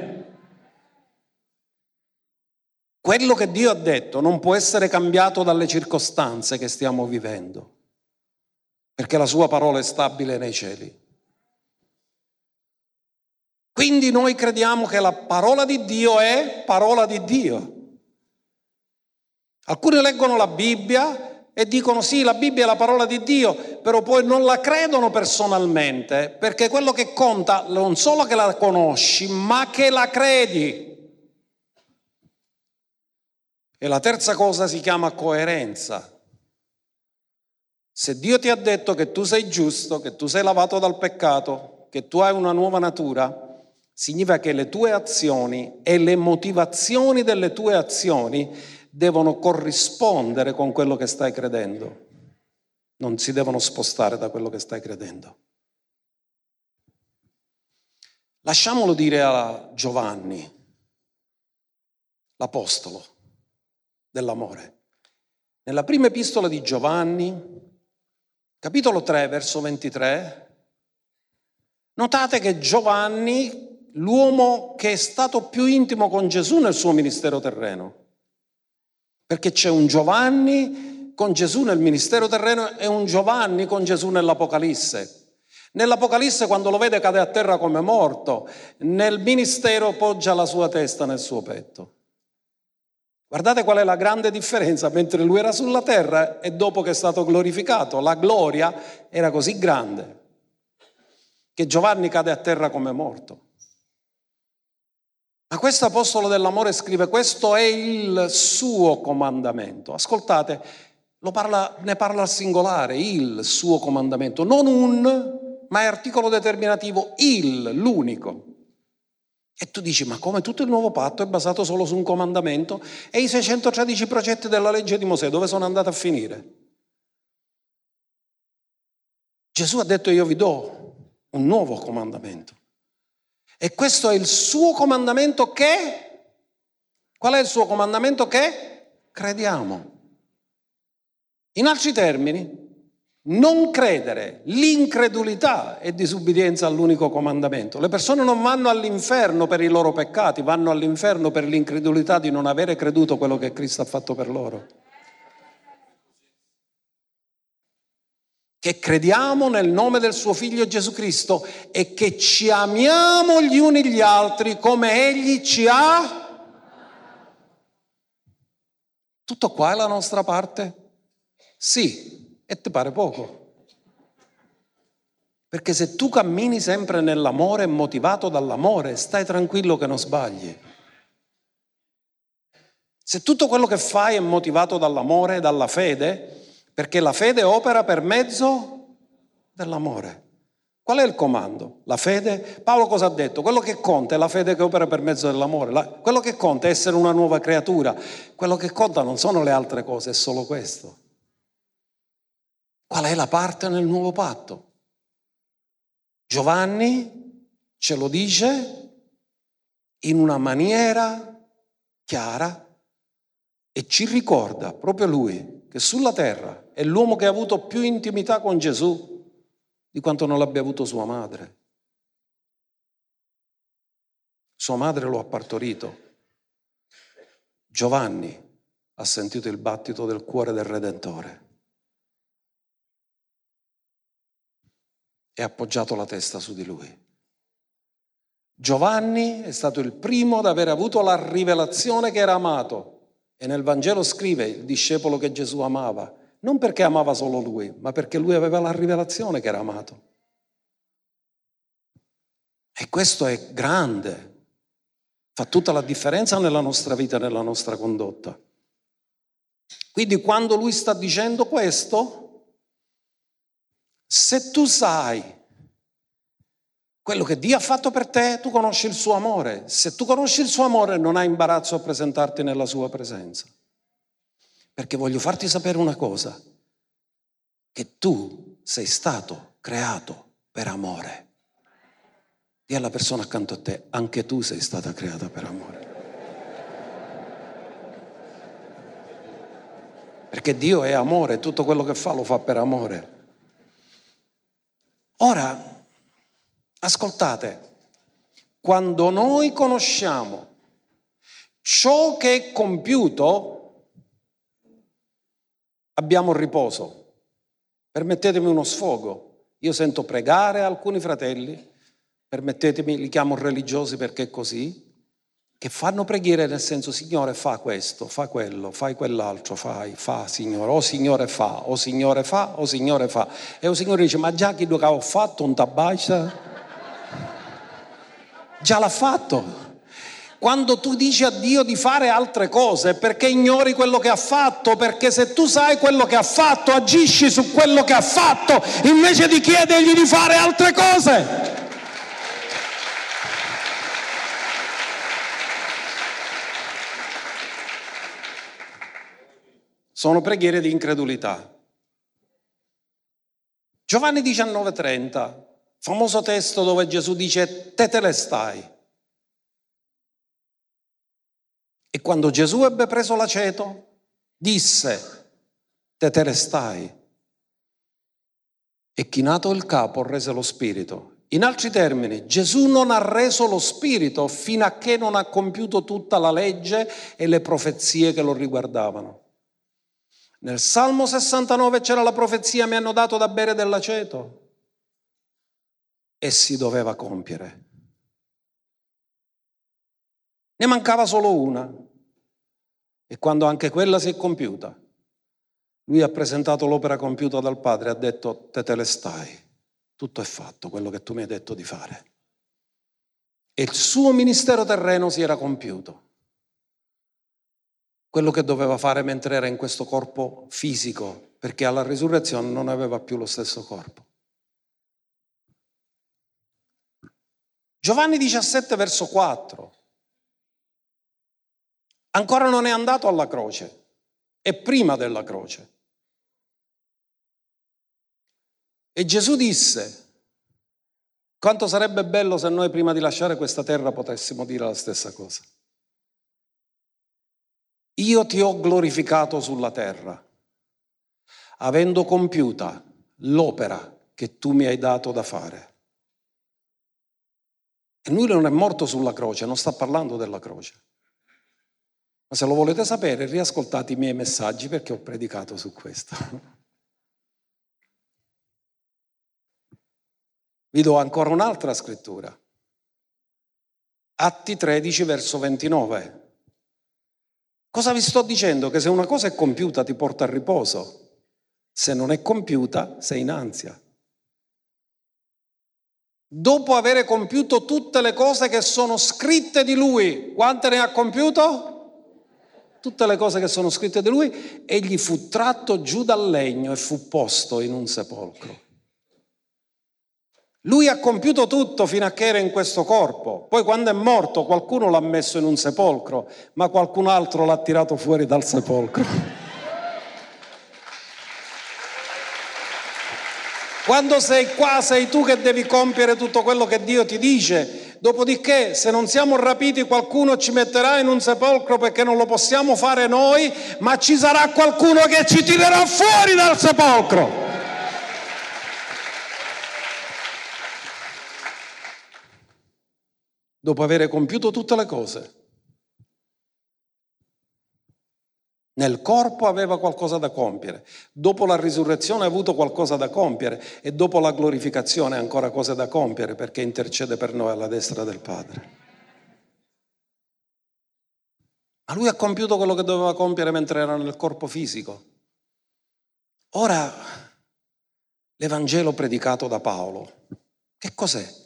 Quello che Dio ha detto non può essere cambiato dalle circostanze che stiamo vivendo, perché la sua parola è stabile nei cieli. Quindi noi crediamo che la parola di Dio è parola di Dio. Alcuni leggono la Bibbia e dicono sì, la Bibbia è la parola di Dio, però poi non la credono personalmente, perché quello che conta non solo che la conosci, ma che la credi. E la terza cosa si chiama coerenza. Se Dio ti ha detto che tu sei giusto, che tu sei lavato dal peccato, che tu hai una nuova natura, significa che le tue azioni e le motivazioni delle tue azioni devono corrispondere con quello che stai credendo. Non si devono spostare da quello che stai credendo. Lasciamolo dire a Giovanni, l'Apostolo dell'amore. Nella prima epistola di Giovanni, capitolo 3, verso 23, notate che Giovanni, l'uomo che è stato più intimo con Gesù nel suo ministero terreno, perché c'è un Giovanni con Gesù nel ministero terreno e un Giovanni con Gesù nell'Apocalisse. Nell'Apocalisse quando lo vede cade a terra come morto, nel ministero poggia la sua testa nel suo petto. Guardate qual è la grande differenza mentre lui era sulla terra e dopo che è stato glorificato. La gloria era così grande che Giovanni cade a terra come morto. Ma questo apostolo dell'amore scrive, questo è il suo comandamento. Ascoltate, parla, ne parla al singolare, il suo comandamento, non un, ma è articolo determinativo, il, l'unico. E tu dici, ma come tutto il nuovo patto è basato solo su un comandamento? E i 613 progetti della legge di Mosè dove sono andati a finire? Gesù ha detto io vi do un nuovo comandamento. E questo è il suo comandamento che... Qual è il suo comandamento che? Crediamo. In altri termini, non credere, l'incredulità è disubbidienza all'unico comandamento. Le persone non vanno all'inferno per i loro peccati, vanno all'inferno per l'incredulità di non avere creduto quello che Cristo ha fatto per loro. che crediamo nel nome del suo figlio Gesù Cristo e che ci amiamo gli uni gli altri come egli ci ha. Tutto qua è la nostra parte? Sì, e ti pare poco. Perché se tu cammini sempre nell'amore motivato dall'amore, stai tranquillo che non sbagli. Se tutto quello che fai è motivato dall'amore dalla fede, perché la fede opera per mezzo dell'amore. Qual è il comando? La fede? Paolo cosa ha detto? Quello che conta è la fede che opera per mezzo dell'amore. La, quello che conta è essere una nuova creatura. Quello che conta non sono le altre cose, è solo questo. Qual è la parte nel nuovo patto? Giovanni ce lo dice in una maniera chiara e ci ricorda proprio lui che sulla terra è l'uomo che ha avuto più intimità con Gesù di quanto non l'abbia avuto sua madre. Sua madre lo ha partorito. Giovanni ha sentito il battito del cuore del Redentore. E appoggiato la testa su di lui. Giovanni è stato il primo ad aver avuto la rivelazione che era amato e nel Vangelo scrive il discepolo che Gesù amava, non perché amava solo lui, ma perché lui aveva la rivelazione che era amato. E questo è grande, fa tutta la differenza nella nostra vita, nella nostra condotta. Quindi quando lui sta dicendo questo, se tu sai quello che Dio ha fatto per te, tu conosci il suo amore. Se tu conosci il suo amore non hai imbarazzo a presentarti nella sua presenza. Perché voglio farti sapere una cosa, che tu sei stato creato per amore. Dì alla persona accanto a te, anche tu sei stata creata per amore. Perché Dio è amore, tutto quello che fa lo fa per amore. Ora, ascoltate, quando noi conosciamo ciò che è compiuto, abbiamo riposo. Permettetemi uno sfogo. Io sento pregare alcuni fratelli, permettetemi, li chiamo religiosi perché è così, che fanno preghiere nel senso Signore fa questo, fa quello, fai quell'altro, fai, fa Signore, o Signore fa, o Signore fa, o Signore fa. E il Signore dice ma già chi lo ho fatto un tabaccia? Già l'ha fatto. Quando tu dici a Dio di fare altre cose perché ignori quello che ha fatto, perché se tu sai quello che ha fatto agisci su quello che ha fatto invece di chiedergli di fare altre cose. Sono preghiere di incredulità. Giovanni 19:30, famoso testo dove Gesù dice te te le stai. E quando Gesù ebbe preso l'aceto, disse te te le stai. E chinato il capo rese lo spirito. In altri termini, Gesù non ha reso lo spirito fino a che non ha compiuto tutta la legge e le profezie che lo riguardavano. Nel Salmo 69 c'era la profezia, mi hanno dato da bere dell'aceto. E si doveva compiere. Ne mancava solo una. E quando anche quella si è compiuta, lui ha presentato l'opera compiuta dal Padre ha detto, te te le stai, tutto è fatto, quello che tu mi hai detto di fare. E il suo ministero terreno si era compiuto quello che doveva fare mentre era in questo corpo fisico, perché alla risurrezione non aveva più lo stesso corpo. Giovanni 17 verso 4. Ancora non è andato alla croce, è prima della croce. E Gesù disse, quanto sarebbe bello se noi prima di lasciare questa terra potessimo dire la stessa cosa. Io ti ho glorificato sulla terra, avendo compiuta l'opera che tu mi hai dato da fare. E lui non è morto sulla croce, non sta parlando della croce. Ma se lo volete sapere, riascoltate i miei messaggi perché ho predicato su questo. Vi do ancora un'altra scrittura. Atti 13 verso 29. Cosa vi sto dicendo? Che se una cosa è compiuta ti porta al riposo, se non è compiuta sei in ansia. Dopo aver compiuto tutte le cose che sono scritte di lui, quante ne ha compiuto? Tutte le cose che sono scritte di lui, egli fu tratto giù dal legno e fu posto in un sepolcro. Lui ha compiuto tutto fino a che era in questo corpo. Poi quando è morto qualcuno l'ha messo in un sepolcro, ma qualcun altro l'ha tirato fuori dal sepolcro. Quando sei qua sei tu che devi compiere tutto quello che Dio ti dice. Dopodiché, se non siamo rapiti, qualcuno ci metterà in un sepolcro perché non lo possiamo fare noi, ma ci sarà qualcuno che ci tirerà fuori dal sepolcro. Dopo aver compiuto tutte le cose. Nel corpo aveva qualcosa da compiere, dopo la risurrezione ha avuto qualcosa da compiere e dopo la glorificazione ancora cose da compiere perché intercede per noi alla destra del Padre. Ma lui ha compiuto quello che doveva compiere mentre era nel corpo fisico. Ora, l'Evangelo predicato da Paolo, che cos'è?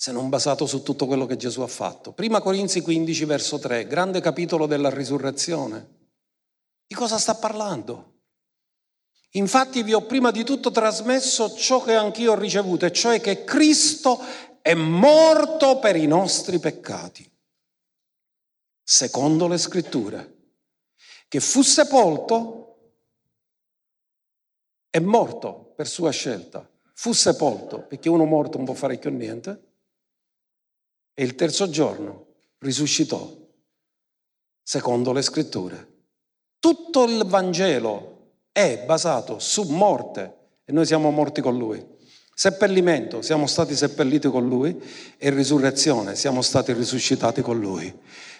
Se non basato su tutto quello che Gesù ha fatto. Prima Corinzi 15, verso 3, grande capitolo della risurrezione. Di cosa sta parlando? Infatti vi ho prima di tutto trasmesso ciò che anch'io ho ricevuto, e cioè che Cristo è morto per i nostri peccati, secondo le scritture, che fu sepolto, è morto per sua scelta, fu sepolto, perché uno morto non può fare più niente, e il terzo giorno risuscitò, secondo le scritture. Tutto il Vangelo è basato su morte e noi siamo morti con lui. Seppellimento, siamo stati seppelliti con lui e risurrezione, siamo stati risuscitati con lui.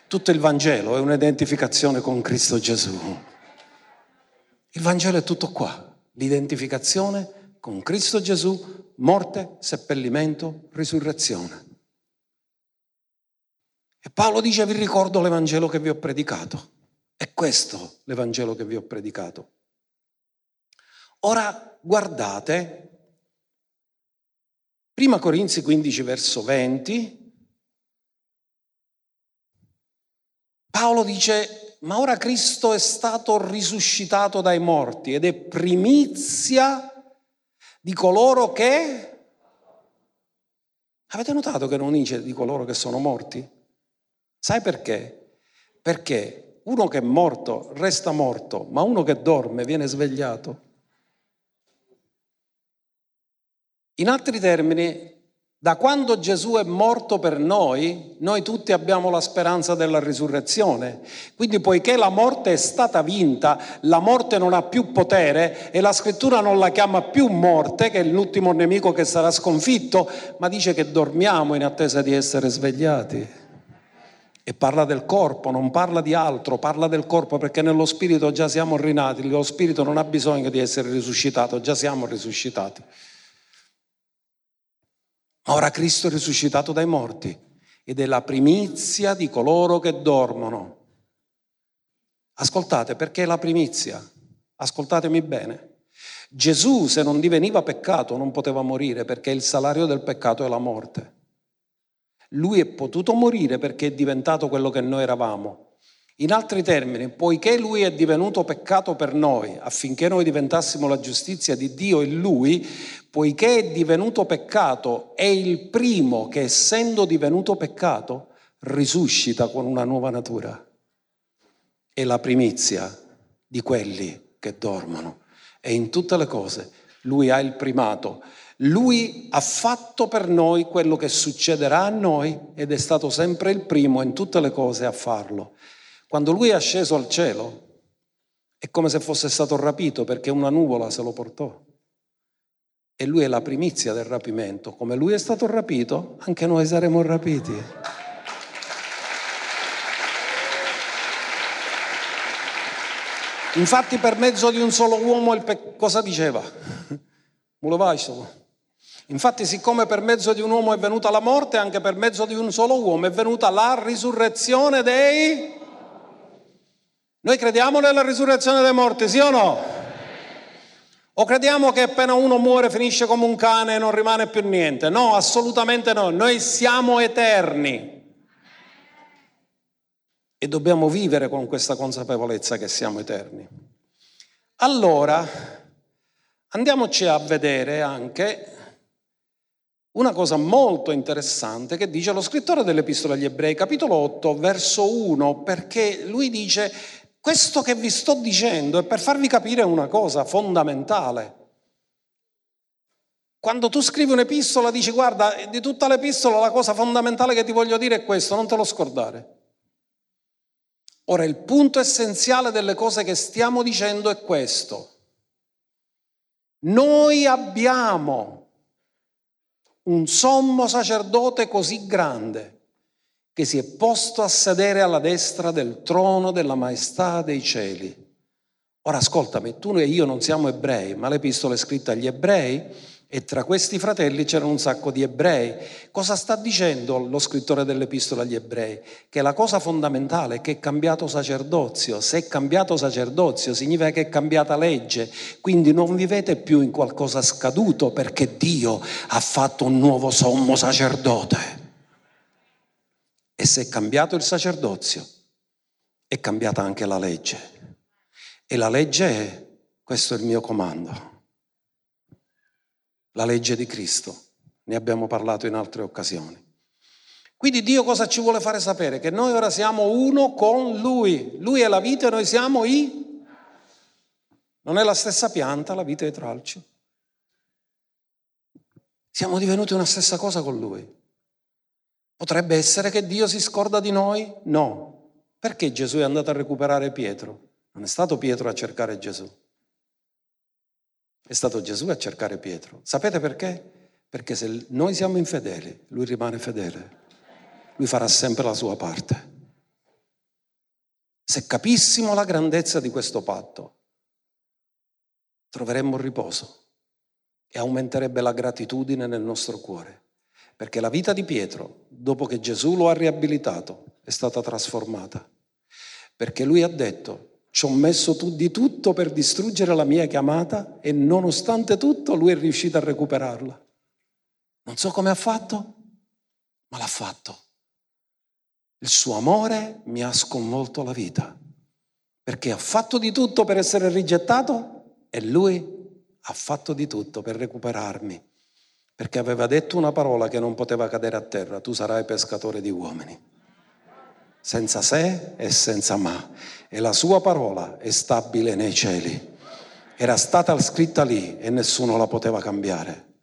Tutto il Vangelo è un'identificazione con Cristo Gesù. Il Vangelo è tutto qua, l'identificazione con Cristo Gesù, morte, seppellimento, risurrezione. E Paolo dice vi ricordo l'Evangelo che vi ho predicato. È questo l'Evangelo che vi ho predicato. Ora guardate, prima Corinzi 15 verso 20, Paolo dice, ma ora Cristo è stato risuscitato dai morti ed è primizia di coloro che... Avete notato che non dice di coloro che sono morti? Sai perché? Perché uno che è morto resta morto, ma uno che dorme viene svegliato. In altri termini, da quando Gesù è morto per noi, noi tutti abbiamo la speranza della risurrezione. Quindi poiché la morte è stata vinta, la morte non ha più potere e la scrittura non la chiama più morte, che è l'ultimo nemico che sarà sconfitto, ma dice che dormiamo in attesa di essere svegliati e parla del corpo, non parla di altro, parla del corpo perché nello spirito già siamo rinati, lo spirito non ha bisogno di essere risuscitato, già siamo risuscitati. Ora Cristo è risuscitato dai morti ed è la primizia di coloro che dormono. Ascoltate, perché è la primizia? Ascoltatemi bene. Gesù, se non diveniva peccato, non poteva morire perché il salario del peccato è la morte. Lui è potuto morire perché è diventato quello che noi eravamo. In altri termini, poiché lui è divenuto peccato per noi, affinché noi diventassimo la giustizia di Dio in lui, poiché è divenuto peccato, è il primo che essendo divenuto peccato risuscita con una nuova natura. È la primizia di quelli che dormono. E in tutte le cose lui ha il primato. Lui ha fatto per noi quello che succederà a noi ed è stato sempre il primo in tutte le cose a farlo. Quando lui è asceso al cielo è come se fosse stato rapito perché una nuvola se lo portò. E lui è la primizia del rapimento. Come lui è stato rapito, anche noi saremo rapiti. Infatti per mezzo di un solo uomo il pe- cosa diceva? Infatti, siccome per mezzo di un uomo è venuta la morte, anche per mezzo di un solo uomo è venuta la risurrezione dei... Noi crediamo nella risurrezione dei morti, sì o no? O crediamo che appena uno muore finisce come un cane e non rimane più niente? No, assolutamente no. Noi siamo eterni. E dobbiamo vivere con questa consapevolezza che siamo eterni. Allora, andiamoci a vedere anche una cosa molto interessante che dice lo scrittore dell'Epistola agli Ebrei, capitolo 8, verso 1, perché lui dice, questo che vi sto dicendo è per farvi capire una cosa fondamentale. Quando tu scrivi un'epistola dici guarda, di tutta l'epistola la cosa fondamentale che ti voglio dire è questo, non te lo scordare. Ora il punto essenziale delle cose che stiamo dicendo è questo. Noi abbiamo un sommo sacerdote così grande che si è posto a sedere alla destra del trono della maestà dei cieli. Ora ascoltami, tu e io non siamo ebrei, ma l'epistola è scritta agli ebrei e tra questi fratelli c'erano un sacco di ebrei. Cosa sta dicendo lo scrittore dell'epistola agli ebrei? Che la cosa fondamentale è che è cambiato sacerdozio. Se è cambiato sacerdozio significa che è cambiata legge. Quindi non vivete più in qualcosa scaduto perché Dio ha fatto un nuovo sommo sacerdote. E se è cambiato il sacerdozio, è cambiata anche la legge. E la legge è, questo è il mio comando la legge di Cristo. Ne abbiamo parlato in altre occasioni. Quindi Dio cosa ci vuole fare sapere? Che noi ora siamo uno con Lui. Lui è la vita e noi siamo i... Non è la stessa pianta, la vita e tralci. Siamo divenuti una stessa cosa con Lui. Potrebbe essere che Dio si scorda di noi? No. Perché Gesù è andato a recuperare Pietro? Non è stato Pietro a cercare Gesù. È stato Gesù a cercare Pietro. Sapete perché? Perché se noi siamo infedeli, lui rimane fedele. Lui farà sempre la sua parte. Se capissimo la grandezza di questo patto, troveremmo riposo e aumenterebbe la gratitudine nel nostro cuore. Perché la vita di Pietro, dopo che Gesù lo ha riabilitato, è stata trasformata. Perché lui ha detto, ci ho messo tu di tutto per distruggere la mia chiamata e nonostante tutto lui è riuscito a recuperarla. Non so come ha fatto, ma l'ha fatto. Il suo amore mi ha sconvolto la vita, perché ha fatto di tutto per essere rigettato e lui ha fatto di tutto per recuperarmi, perché aveva detto una parola che non poteva cadere a terra, tu sarai pescatore di uomini senza se e senza ma. E la sua parola è stabile nei cieli. Era stata scritta lì e nessuno la poteva cambiare.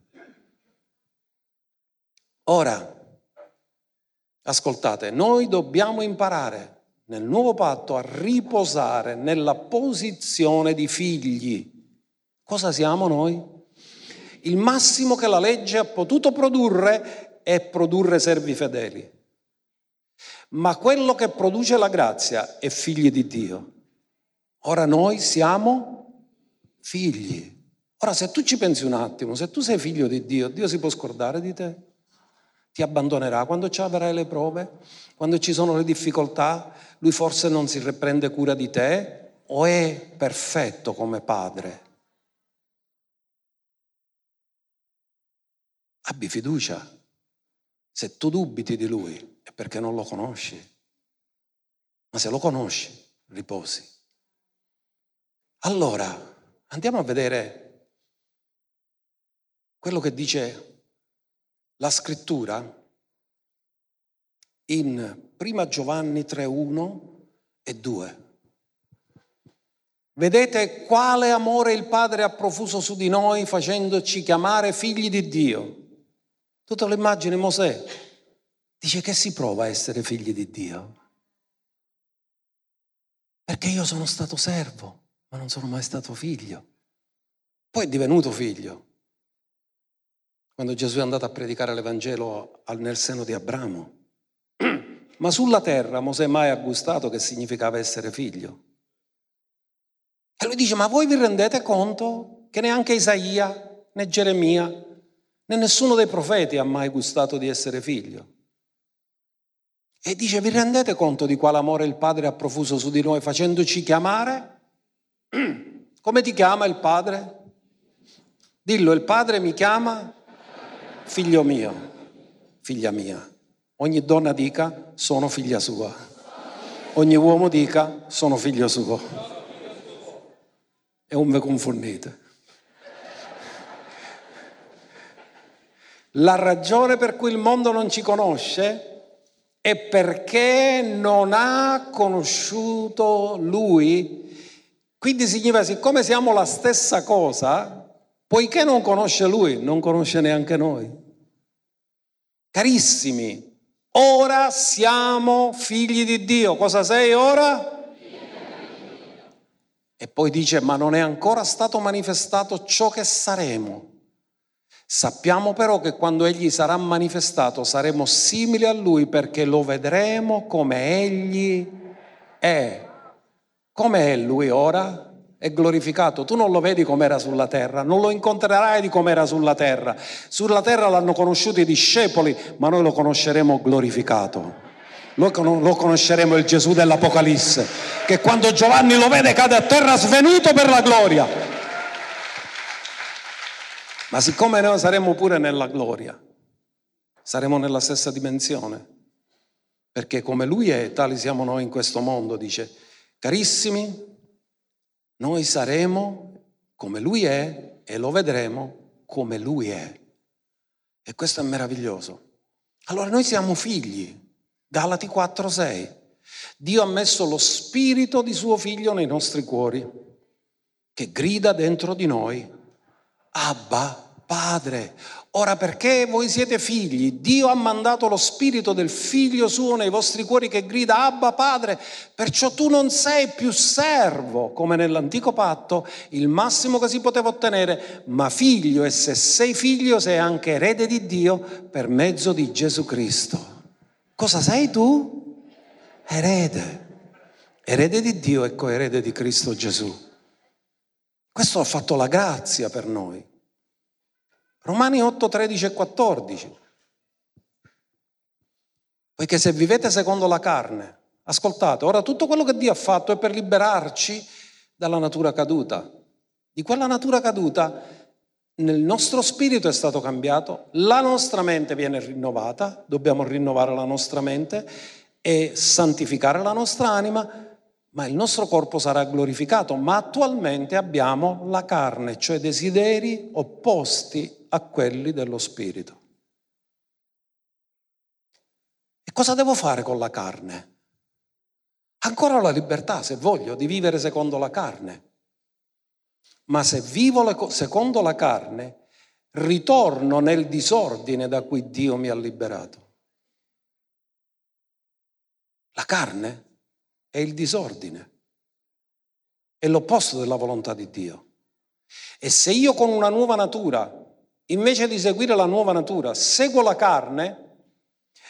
Ora, ascoltate, noi dobbiamo imparare nel nuovo patto a riposare nella posizione di figli. Cosa siamo noi? Il massimo che la legge ha potuto produrre è produrre servi fedeli ma quello che produce la grazia è figli di Dio. Ora noi siamo figli. Ora se tu ci pensi un attimo, se tu sei figlio di Dio, Dio si può scordare di te? Ti abbandonerà quando ci avrai le prove? Quando ci sono le difficoltà? Lui forse non si riprende cura di te? O è perfetto come padre? Abbi fiducia. Se tu dubiti di lui, è perché non lo conosci. Ma se lo conosci, riposi. Allora, andiamo a vedere quello che dice la scrittura in 1 Giovanni 3, 1 e 2. Vedete quale amore il Padre ha profuso su di noi facendoci chiamare figli di Dio. Tu te lo immagini Mosè Dice che si prova a essere figli di Dio. Perché io sono stato servo, ma non sono mai stato figlio. Poi è divenuto figlio. Quando Gesù è andato a predicare l'Evangelo nel seno di Abramo. Ma sulla terra Mosè mai ha gustato che significava essere figlio. E lui dice, ma voi vi rendete conto che neanche Isaia né Geremia Né nessuno dei profeti ha mai gustato di essere figlio. E dice, vi rendete conto di quale amore il Padre ha profuso su di noi facendoci chiamare? Come ti chiama il Padre? Dillo, il Padre mi chiama figlio mio, figlia mia. Ogni donna dica, sono figlia sua. Ogni uomo dica, sono figlio suo. E non vi confondete. La ragione per cui il mondo non ci conosce è perché non ha conosciuto Lui. Quindi significa, siccome siamo la stessa cosa, poiché non conosce Lui, non conosce neanche noi. Carissimi, ora siamo figli di Dio. Cosa sei ora? E poi dice, ma non è ancora stato manifestato ciò che saremo. Sappiamo però che quando Egli sarà manifestato saremo simili a Lui perché lo vedremo come Egli è. Come è Lui ora? È glorificato. Tu non lo vedi come era sulla terra, non lo incontrerai di come era sulla terra. Sulla terra l'hanno conosciuto i discepoli, ma noi lo conosceremo glorificato. Lo conosceremo il Gesù dell'Apocalisse, che quando Giovanni lo vede cade a terra svenuto per la gloria. Ma siccome noi saremo pure nella gloria, saremo nella stessa dimensione, perché come Lui è, tali siamo noi in questo mondo, dice, carissimi, noi saremo come Lui è e lo vedremo come Lui è. E questo è meraviglioso. Allora noi siamo figli, Galati 4:6. Dio ha messo lo spirito di suo figlio nei nostri cuori, che grida dentro di noi, Abba Padre. Ora perché voi siete figli, Dio ha mandato lo spirito del figlio suo nei vostri cuori che grida Abba Padre, perciò tu non sei più servo come nell'antico patto, il massimo che si poteva ottenere, ma figlio e se sei figlio sei anche erede di Dio per mezzo di Gesù Cristo. Cosa sei tu? Erede. Erede di Dio e coerede di Cristo Gesù. Questo ha fatto la grazia per noi. Romani 8, 13 e 14. Poiché se vivete secondo la carne, ascoltate, ora tutto quello che Dio ha fatto è per liberarci dalla natura caduta. Di quella natura caduta nel nostro spirito è stato cambiato, la nostra mente viene rinnovata, dobbiamo rinnovare la nostra mente e santificare la nostra anima, ma il nostro corpo sarà glorificato, ma attualmente abbiamo la carne, cioè desideri opposti a quelli dello spirito. E cosa devo fare con la carne? Ancora ho la libertà, se voglio, di vivere secondo la carne. Ma se vivo secondo la carne, ritorno nel disordine da cui Dio mi ha liberato. La carne è il disordine, è l'opposto della volontà di Dio. E se io con una nuova natura invece di seguire la nuova natura, seguo la carne,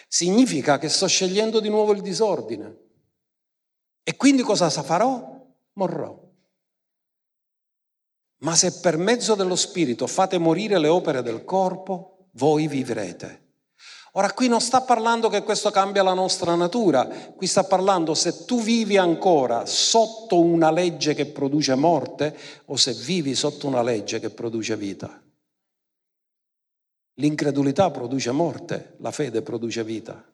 significa che sto scegliendo di nuovo il disordine. E quindi cosa farò? Morrò. Ma se per mezzo dello Spirito fate morire le opere del corpo, voi vivrete. Ora qui non sta parlando che questo cambia la nostra natura, qui sta parlando se tu vivi ancora sotto una legge che produce morte o se vivi sotto una legge che produce vita. L'incredulità produce morte, la fede produce vita.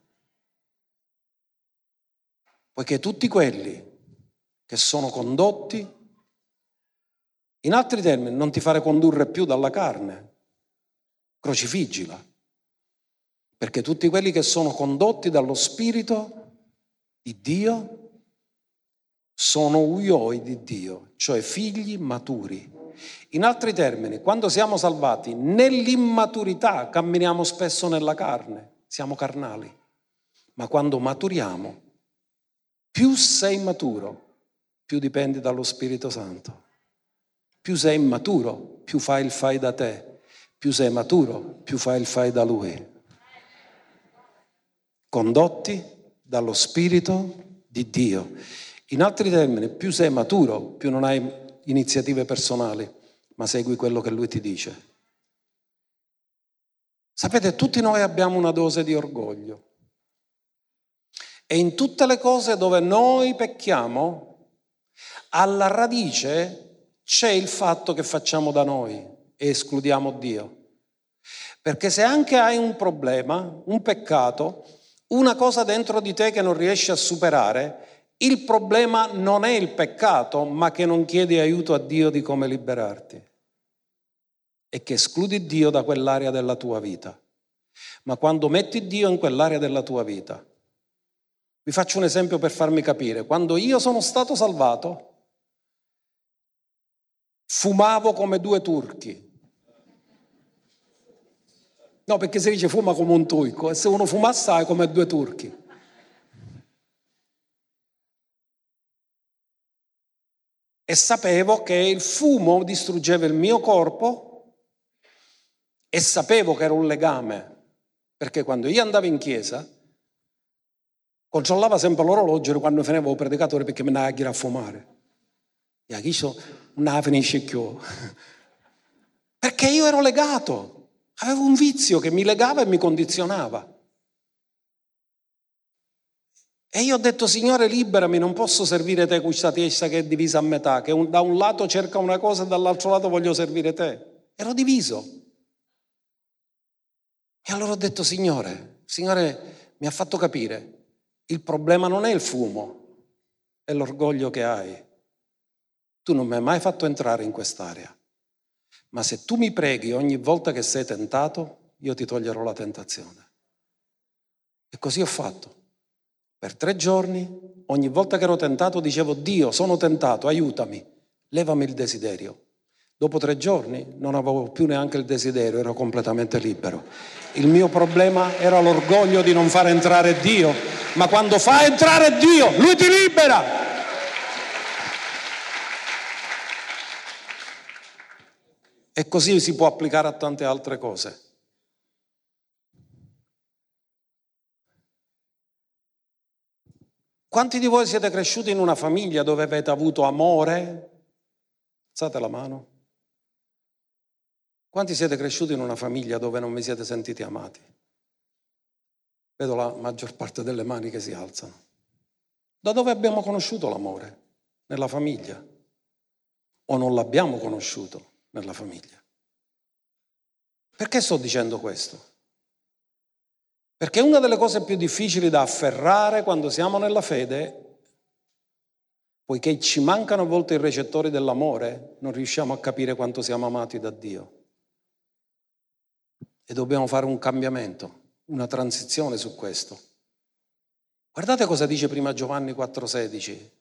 Poiché tutti quelli che sono condotti, in altri termini, non ti fare condurre più dalla carne, crocifiggila. Perché tutti quelli che sono condotti dallo Spirito di Dio sono uioi di Dio, cioè figli maturi. In altri termini, quando siamo salvati nell'immaturità camminiamo spesso nella carne, siamo carnali, ma quando maturiamo, più sei maturo, più dipendi dallo Spirito Santo. Più sei immaturo, più fai il fai da te. Più sei maturo, più fai il fai da Lui. Condotti dallo Spirito di Dio. In altri termini, più sei maturo, più non hai iniziative personali, ma segui quello che lui ti dice. Sapete, tutti noi abbiamo una dose di orgoglio. E in tutte le cose dove noi pecchiamo, alla radice c'è il fatto che facciamo da noi e escludiamo Dio. Perché se anche hai un problema, un peccato, una cosa dentro di te che non riesci a superare, il problema non è il peccato, ma che non chiedi aiuto a Dio di come liberarti e che escludi Dio da quell'area della tua vita. Ma quando metti Dio in quell'area della tua vita, vi faccio un esempio per farmi capire, quando io sono stato salvato, fumavo come due turchi. No, perché si dice fuma come un turco e se uno fuma assai come due turchi. E sapevo che il fumo distruggeva il mio corpo e sapevo che era un legame, perché quando io andavo in chiesa, controllava sempre l'orologio quando finivo il predicatore perché mi andava a fumare. E a chi non finisce più. Perché io ero legato, avevo un vizio che mi legava e mi condizionava. E io ho detto, Signore, liberami, non posso servire te questa testa che è divisa a metà, che da un lato cerca una cosa e dall'altro lato voglio servire te. Ero diviso. E allora ho detto, Signore, Signore mi ha fatto capire, il problema non è il fumo, è l'orgoglio che hai. Tu non mi hai mai fatto entrare in quest'area, ma se tu mi preghi ogni volta che sei tentato, io ti toglierò la tentazione. E così ho fatto. Per tre giorni, ogni volta che ero tentato, dicevo, Dio, sono tentato, aiutami, levami il desiderio. Dopo tre giorni non avevo più neanche il desiderio, ero completamente libero. Il mio problema era l'orgoglio di non far entrare Dio, ma quando fa entrare Dio, Lui ti libera. E così si può applicare a tante altre cose. Quanti di voi siete cresciuti in una famiglia dove avete avuto amore? Alzate la mano. Quanti siete cresciuti in una famiglia dove non vi siete sentiti amati? Vedo la maggior parte delle mani che si alzano. Da dove abbiamo conosciuto l'amore? Nella famiglia. O non l'abbiamo conosciuto nella famiglia? Perché sto dicendo questo? Perché una delle cose più difficili da afferrare quando siamo nella fede, poiché ci mancano a volte i recettori dell'amore, non riusciamo a capire quanto siamo amati da Dio. E dobbiamo fare un cambiamento, una transizione su questo. Guardate cosa dice prima Giovanni 4:16.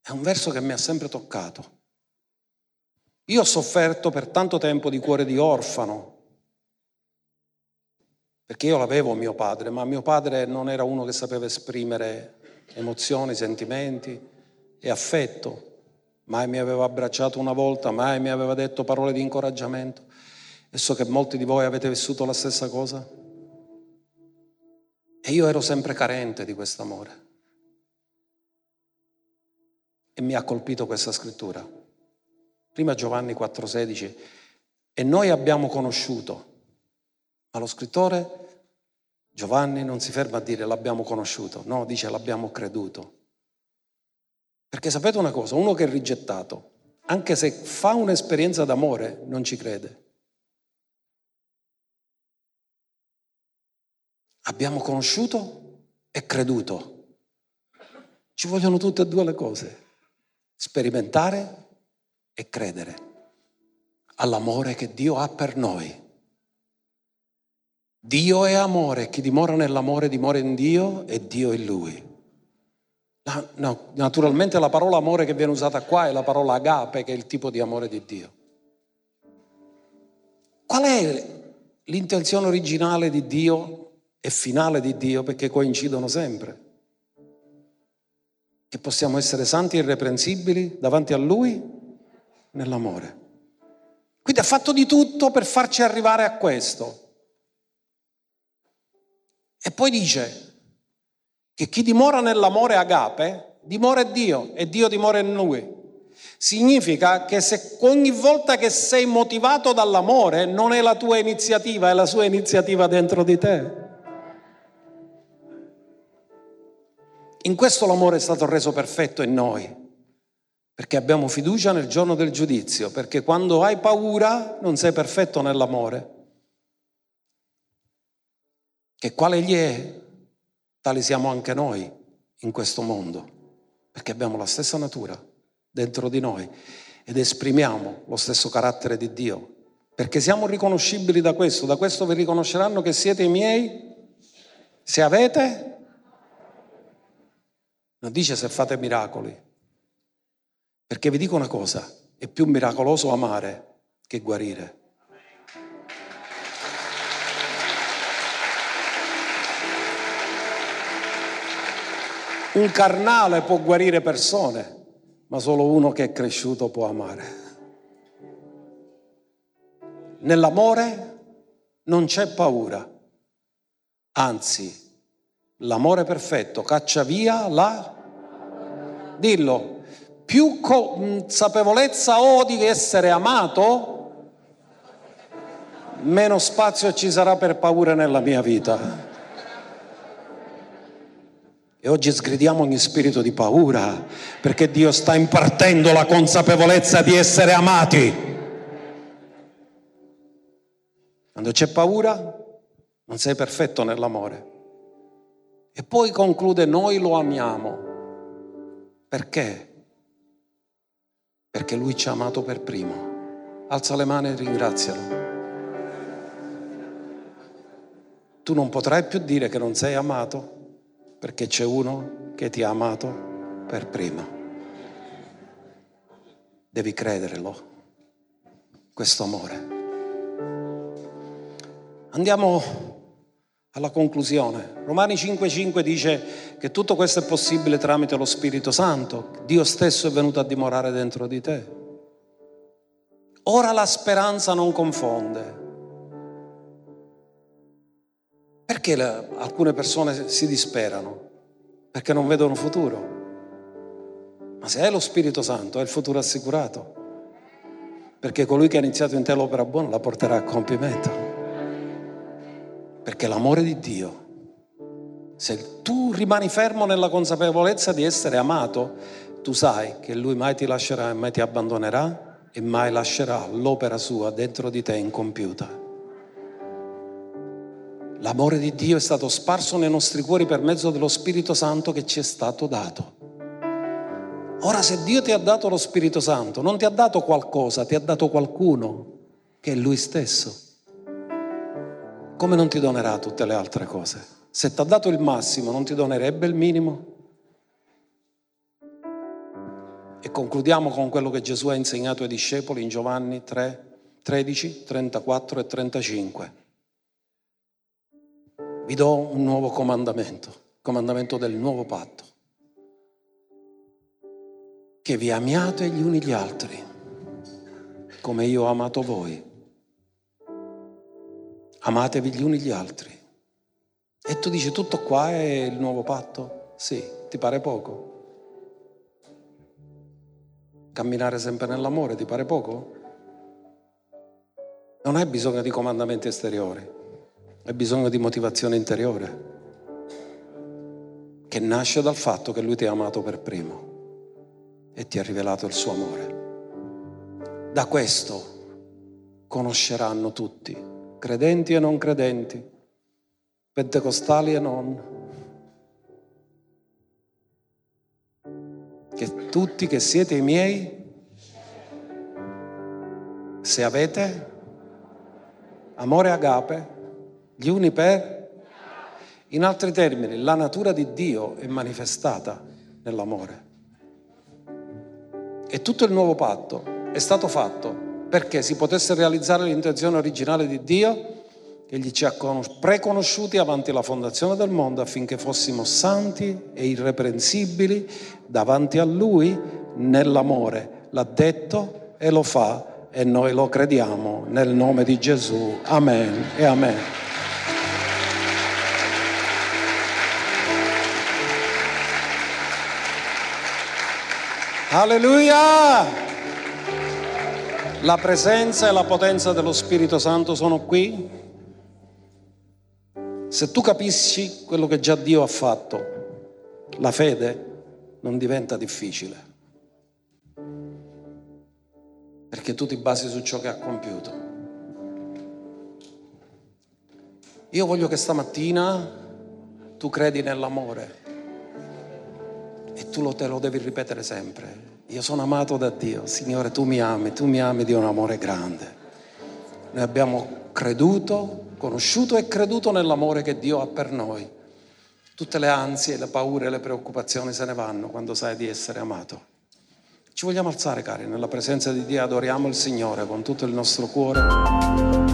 È un verso che mi ha sempre toccato. Io ho sofferto per tanto tempo di cuore di orfano, perché io l'avevo mio padre, ma mio padre non era uno che sapeva esprimere emozioni, sentimenti e affetto. Mai mi aveva abbracciato una volta, mai mi aveva detto parole di incoraggiamento. E so che molti di voi avete vissuto la stessa cosa. E io ero sempre carente di questo amore. E mi ha colpito questa scrittura. Prima Giovanni 4:16. E noi abbiamo conosciuto. Ma lo scrittore Giovanni non si ferma a dire l'abbiamo conosciuto, no, dice l'abbiamo creduto. Perché sapete una cosa, uno che è rigettato, anche se fa un'esperienza d'amore, non ci crede. Abbiamo conosciuto e creduto. Ci vogliono tutte e due le cose. Sperimentare e credere all'amore che Dio ha per noi. Dio è amore, chi dimora nell'amore dimora in Dio e Dio in Lui. No, naturalmente la parola amore che viene usata qua è la parola agape, che è il tipo di amore di Dio. Qual è l'intenzione originale di Dio e finale di Dio perché coincidono sempre. Che possiamo essere santi e irreprensibili davanti a Lui nell'amore. Quindi ha fatto di tutto per farci arrivare a questo. E poi dice che chi dimora nell'amore agape dimora in Dio e Dio dimora in lui. Significa che se ogni volta che sei motivato dall'amore non è la tua iniziativa, è la sua iniziativa dentro di te. In questo l'amore è stato reso perfetto in noi, perché abbiamo fiducia nel giorno del giudizio, perché quando hai paura non sei perfetto nell'amore. Che quale gli è, tali siamo anche noi in questo mondo, perché abbiamo la stessa natura dentro di noi ed esprimiamo lo stesso carattere di Dio, perché siamo riconoscibili da questo, da questo vi riconosceranno che siete i miei se avete, non dice se fate miracoli, perché vi dico una cosa, è più miracoloso amare che guarire. Un carnale può guarire persone, ma solo uno che è cresciuto può amare. Nell'amore non c'è paura, anzi, l'amore perfetto caccia via la... Dillo, più consapevolezza ho di essere amato, meno spazio ci sarà per paura nella mia vita. E oggi sgridiamo ogni spirito di paura perché Dio sta impartendo la consapevolezza di essere amati. Quando c'è paura non sei perfetto nell'amore. E poi conclude noi lo amiamo. Perché? Perché Lui ci ha amato per primo. Alza le mani e ringrazialo. Tu non potrai più dire che non sei amato perché c'è uno che ti ha amato per prima. Devi crederlo, questo amore. Andiamo alla conclusione. Romani 5:5 dice che tutto questo è possibile tramite lo Spirito Santo. Dio stesso è venuto a dimorare dentro di te. Ora la speranza non confonde. Perché le, alcune persone si disperano? Perché non vedono futuro. Ma se è lo Spirito Santo, è il futuro assicurato. Perché colui che ha iniziato in te l'opera buona la porterà a compimento. Perché l'amore di Dio, se tu rimani fermo nella consapevolezza di essere amato, tu sai che Lui mai ti lascerà e mai ti abbandonerà e mai lascerà l'opera sua dentro di te incompiuta. L'amore di Dio è stato sparso nei nostri cuori per mezzo dello Spirito Santo che ci è stato dato. Ora se Dio ti ha dato lo Spirito Santo, non ti ha dato qualcosa, ti ha dato qualcuno che è Lui stesso. Come non ti donerà tutte le altre cose? Se ti ha dato il massimo, non ti donerebbe il minimo? E concludiamo con quello che Gesù ha insegnato ai discepoli in Giovanni 3, 13, 34 e 35 vi do un nuovo comandamento, comandamento del nuovo patto. Che vi amiate gli uni gli altri, come io ho amato voi. Amatevi gli uni gli altri. E tu dici tutto qua è il nuovo patto? Sì, ti pare poco? Camminare sempre nell'amore, ti pare poco? Non hai bisogno di comandamenti esteriori. Hai bisogno di motivazione interiore che nasce dal fatto che Lui ti ha amato per primo e ti ha rivelato il suo amore. Da questo conosceranno tutti, credenti e non credenti, pentecostali e non, che tutti che siete i miei, se avete amore agape, gli uni per... In altri termini, la natura di Dio è manifestata nell'amore. E tutto il nuovo patto è stato fatto perché si potesse realizzare l'intenzione originale di Dio. Egli ci ha preconosciuti avanti la fondazione del mondo affinché fossimo santi e irreprensibili davanti a Lui nell'amore. L'ha detto e lo fa e noi lo crediamo nel nome di Gesù. Amen e amen. Alleluia! La presenza e la potenza dello Spirito Santo sono qui. Se tu capisci quello che già Dio ha fatto, la fede non diventa difficile. Perché tu ti basi su ciò che ha compiuto. Io voglio che stamattina tu credi nell'amore e tu lo, te lo devi ripetere sempre. Io sono amato da Dio, Signore, tu mi ami, tu mi ami di un amore grande. Noi abbiamo creduto, conosciuto e creduto nell'amore che Dio ha per noi. Tutte le ansie, le paure, le preoccupazioni se ne vanno quando sai di essere amato. Ci vogliamo alzare, cari, nella presenza di Dio, adoriamo il Signore con tutto il nostro cuore.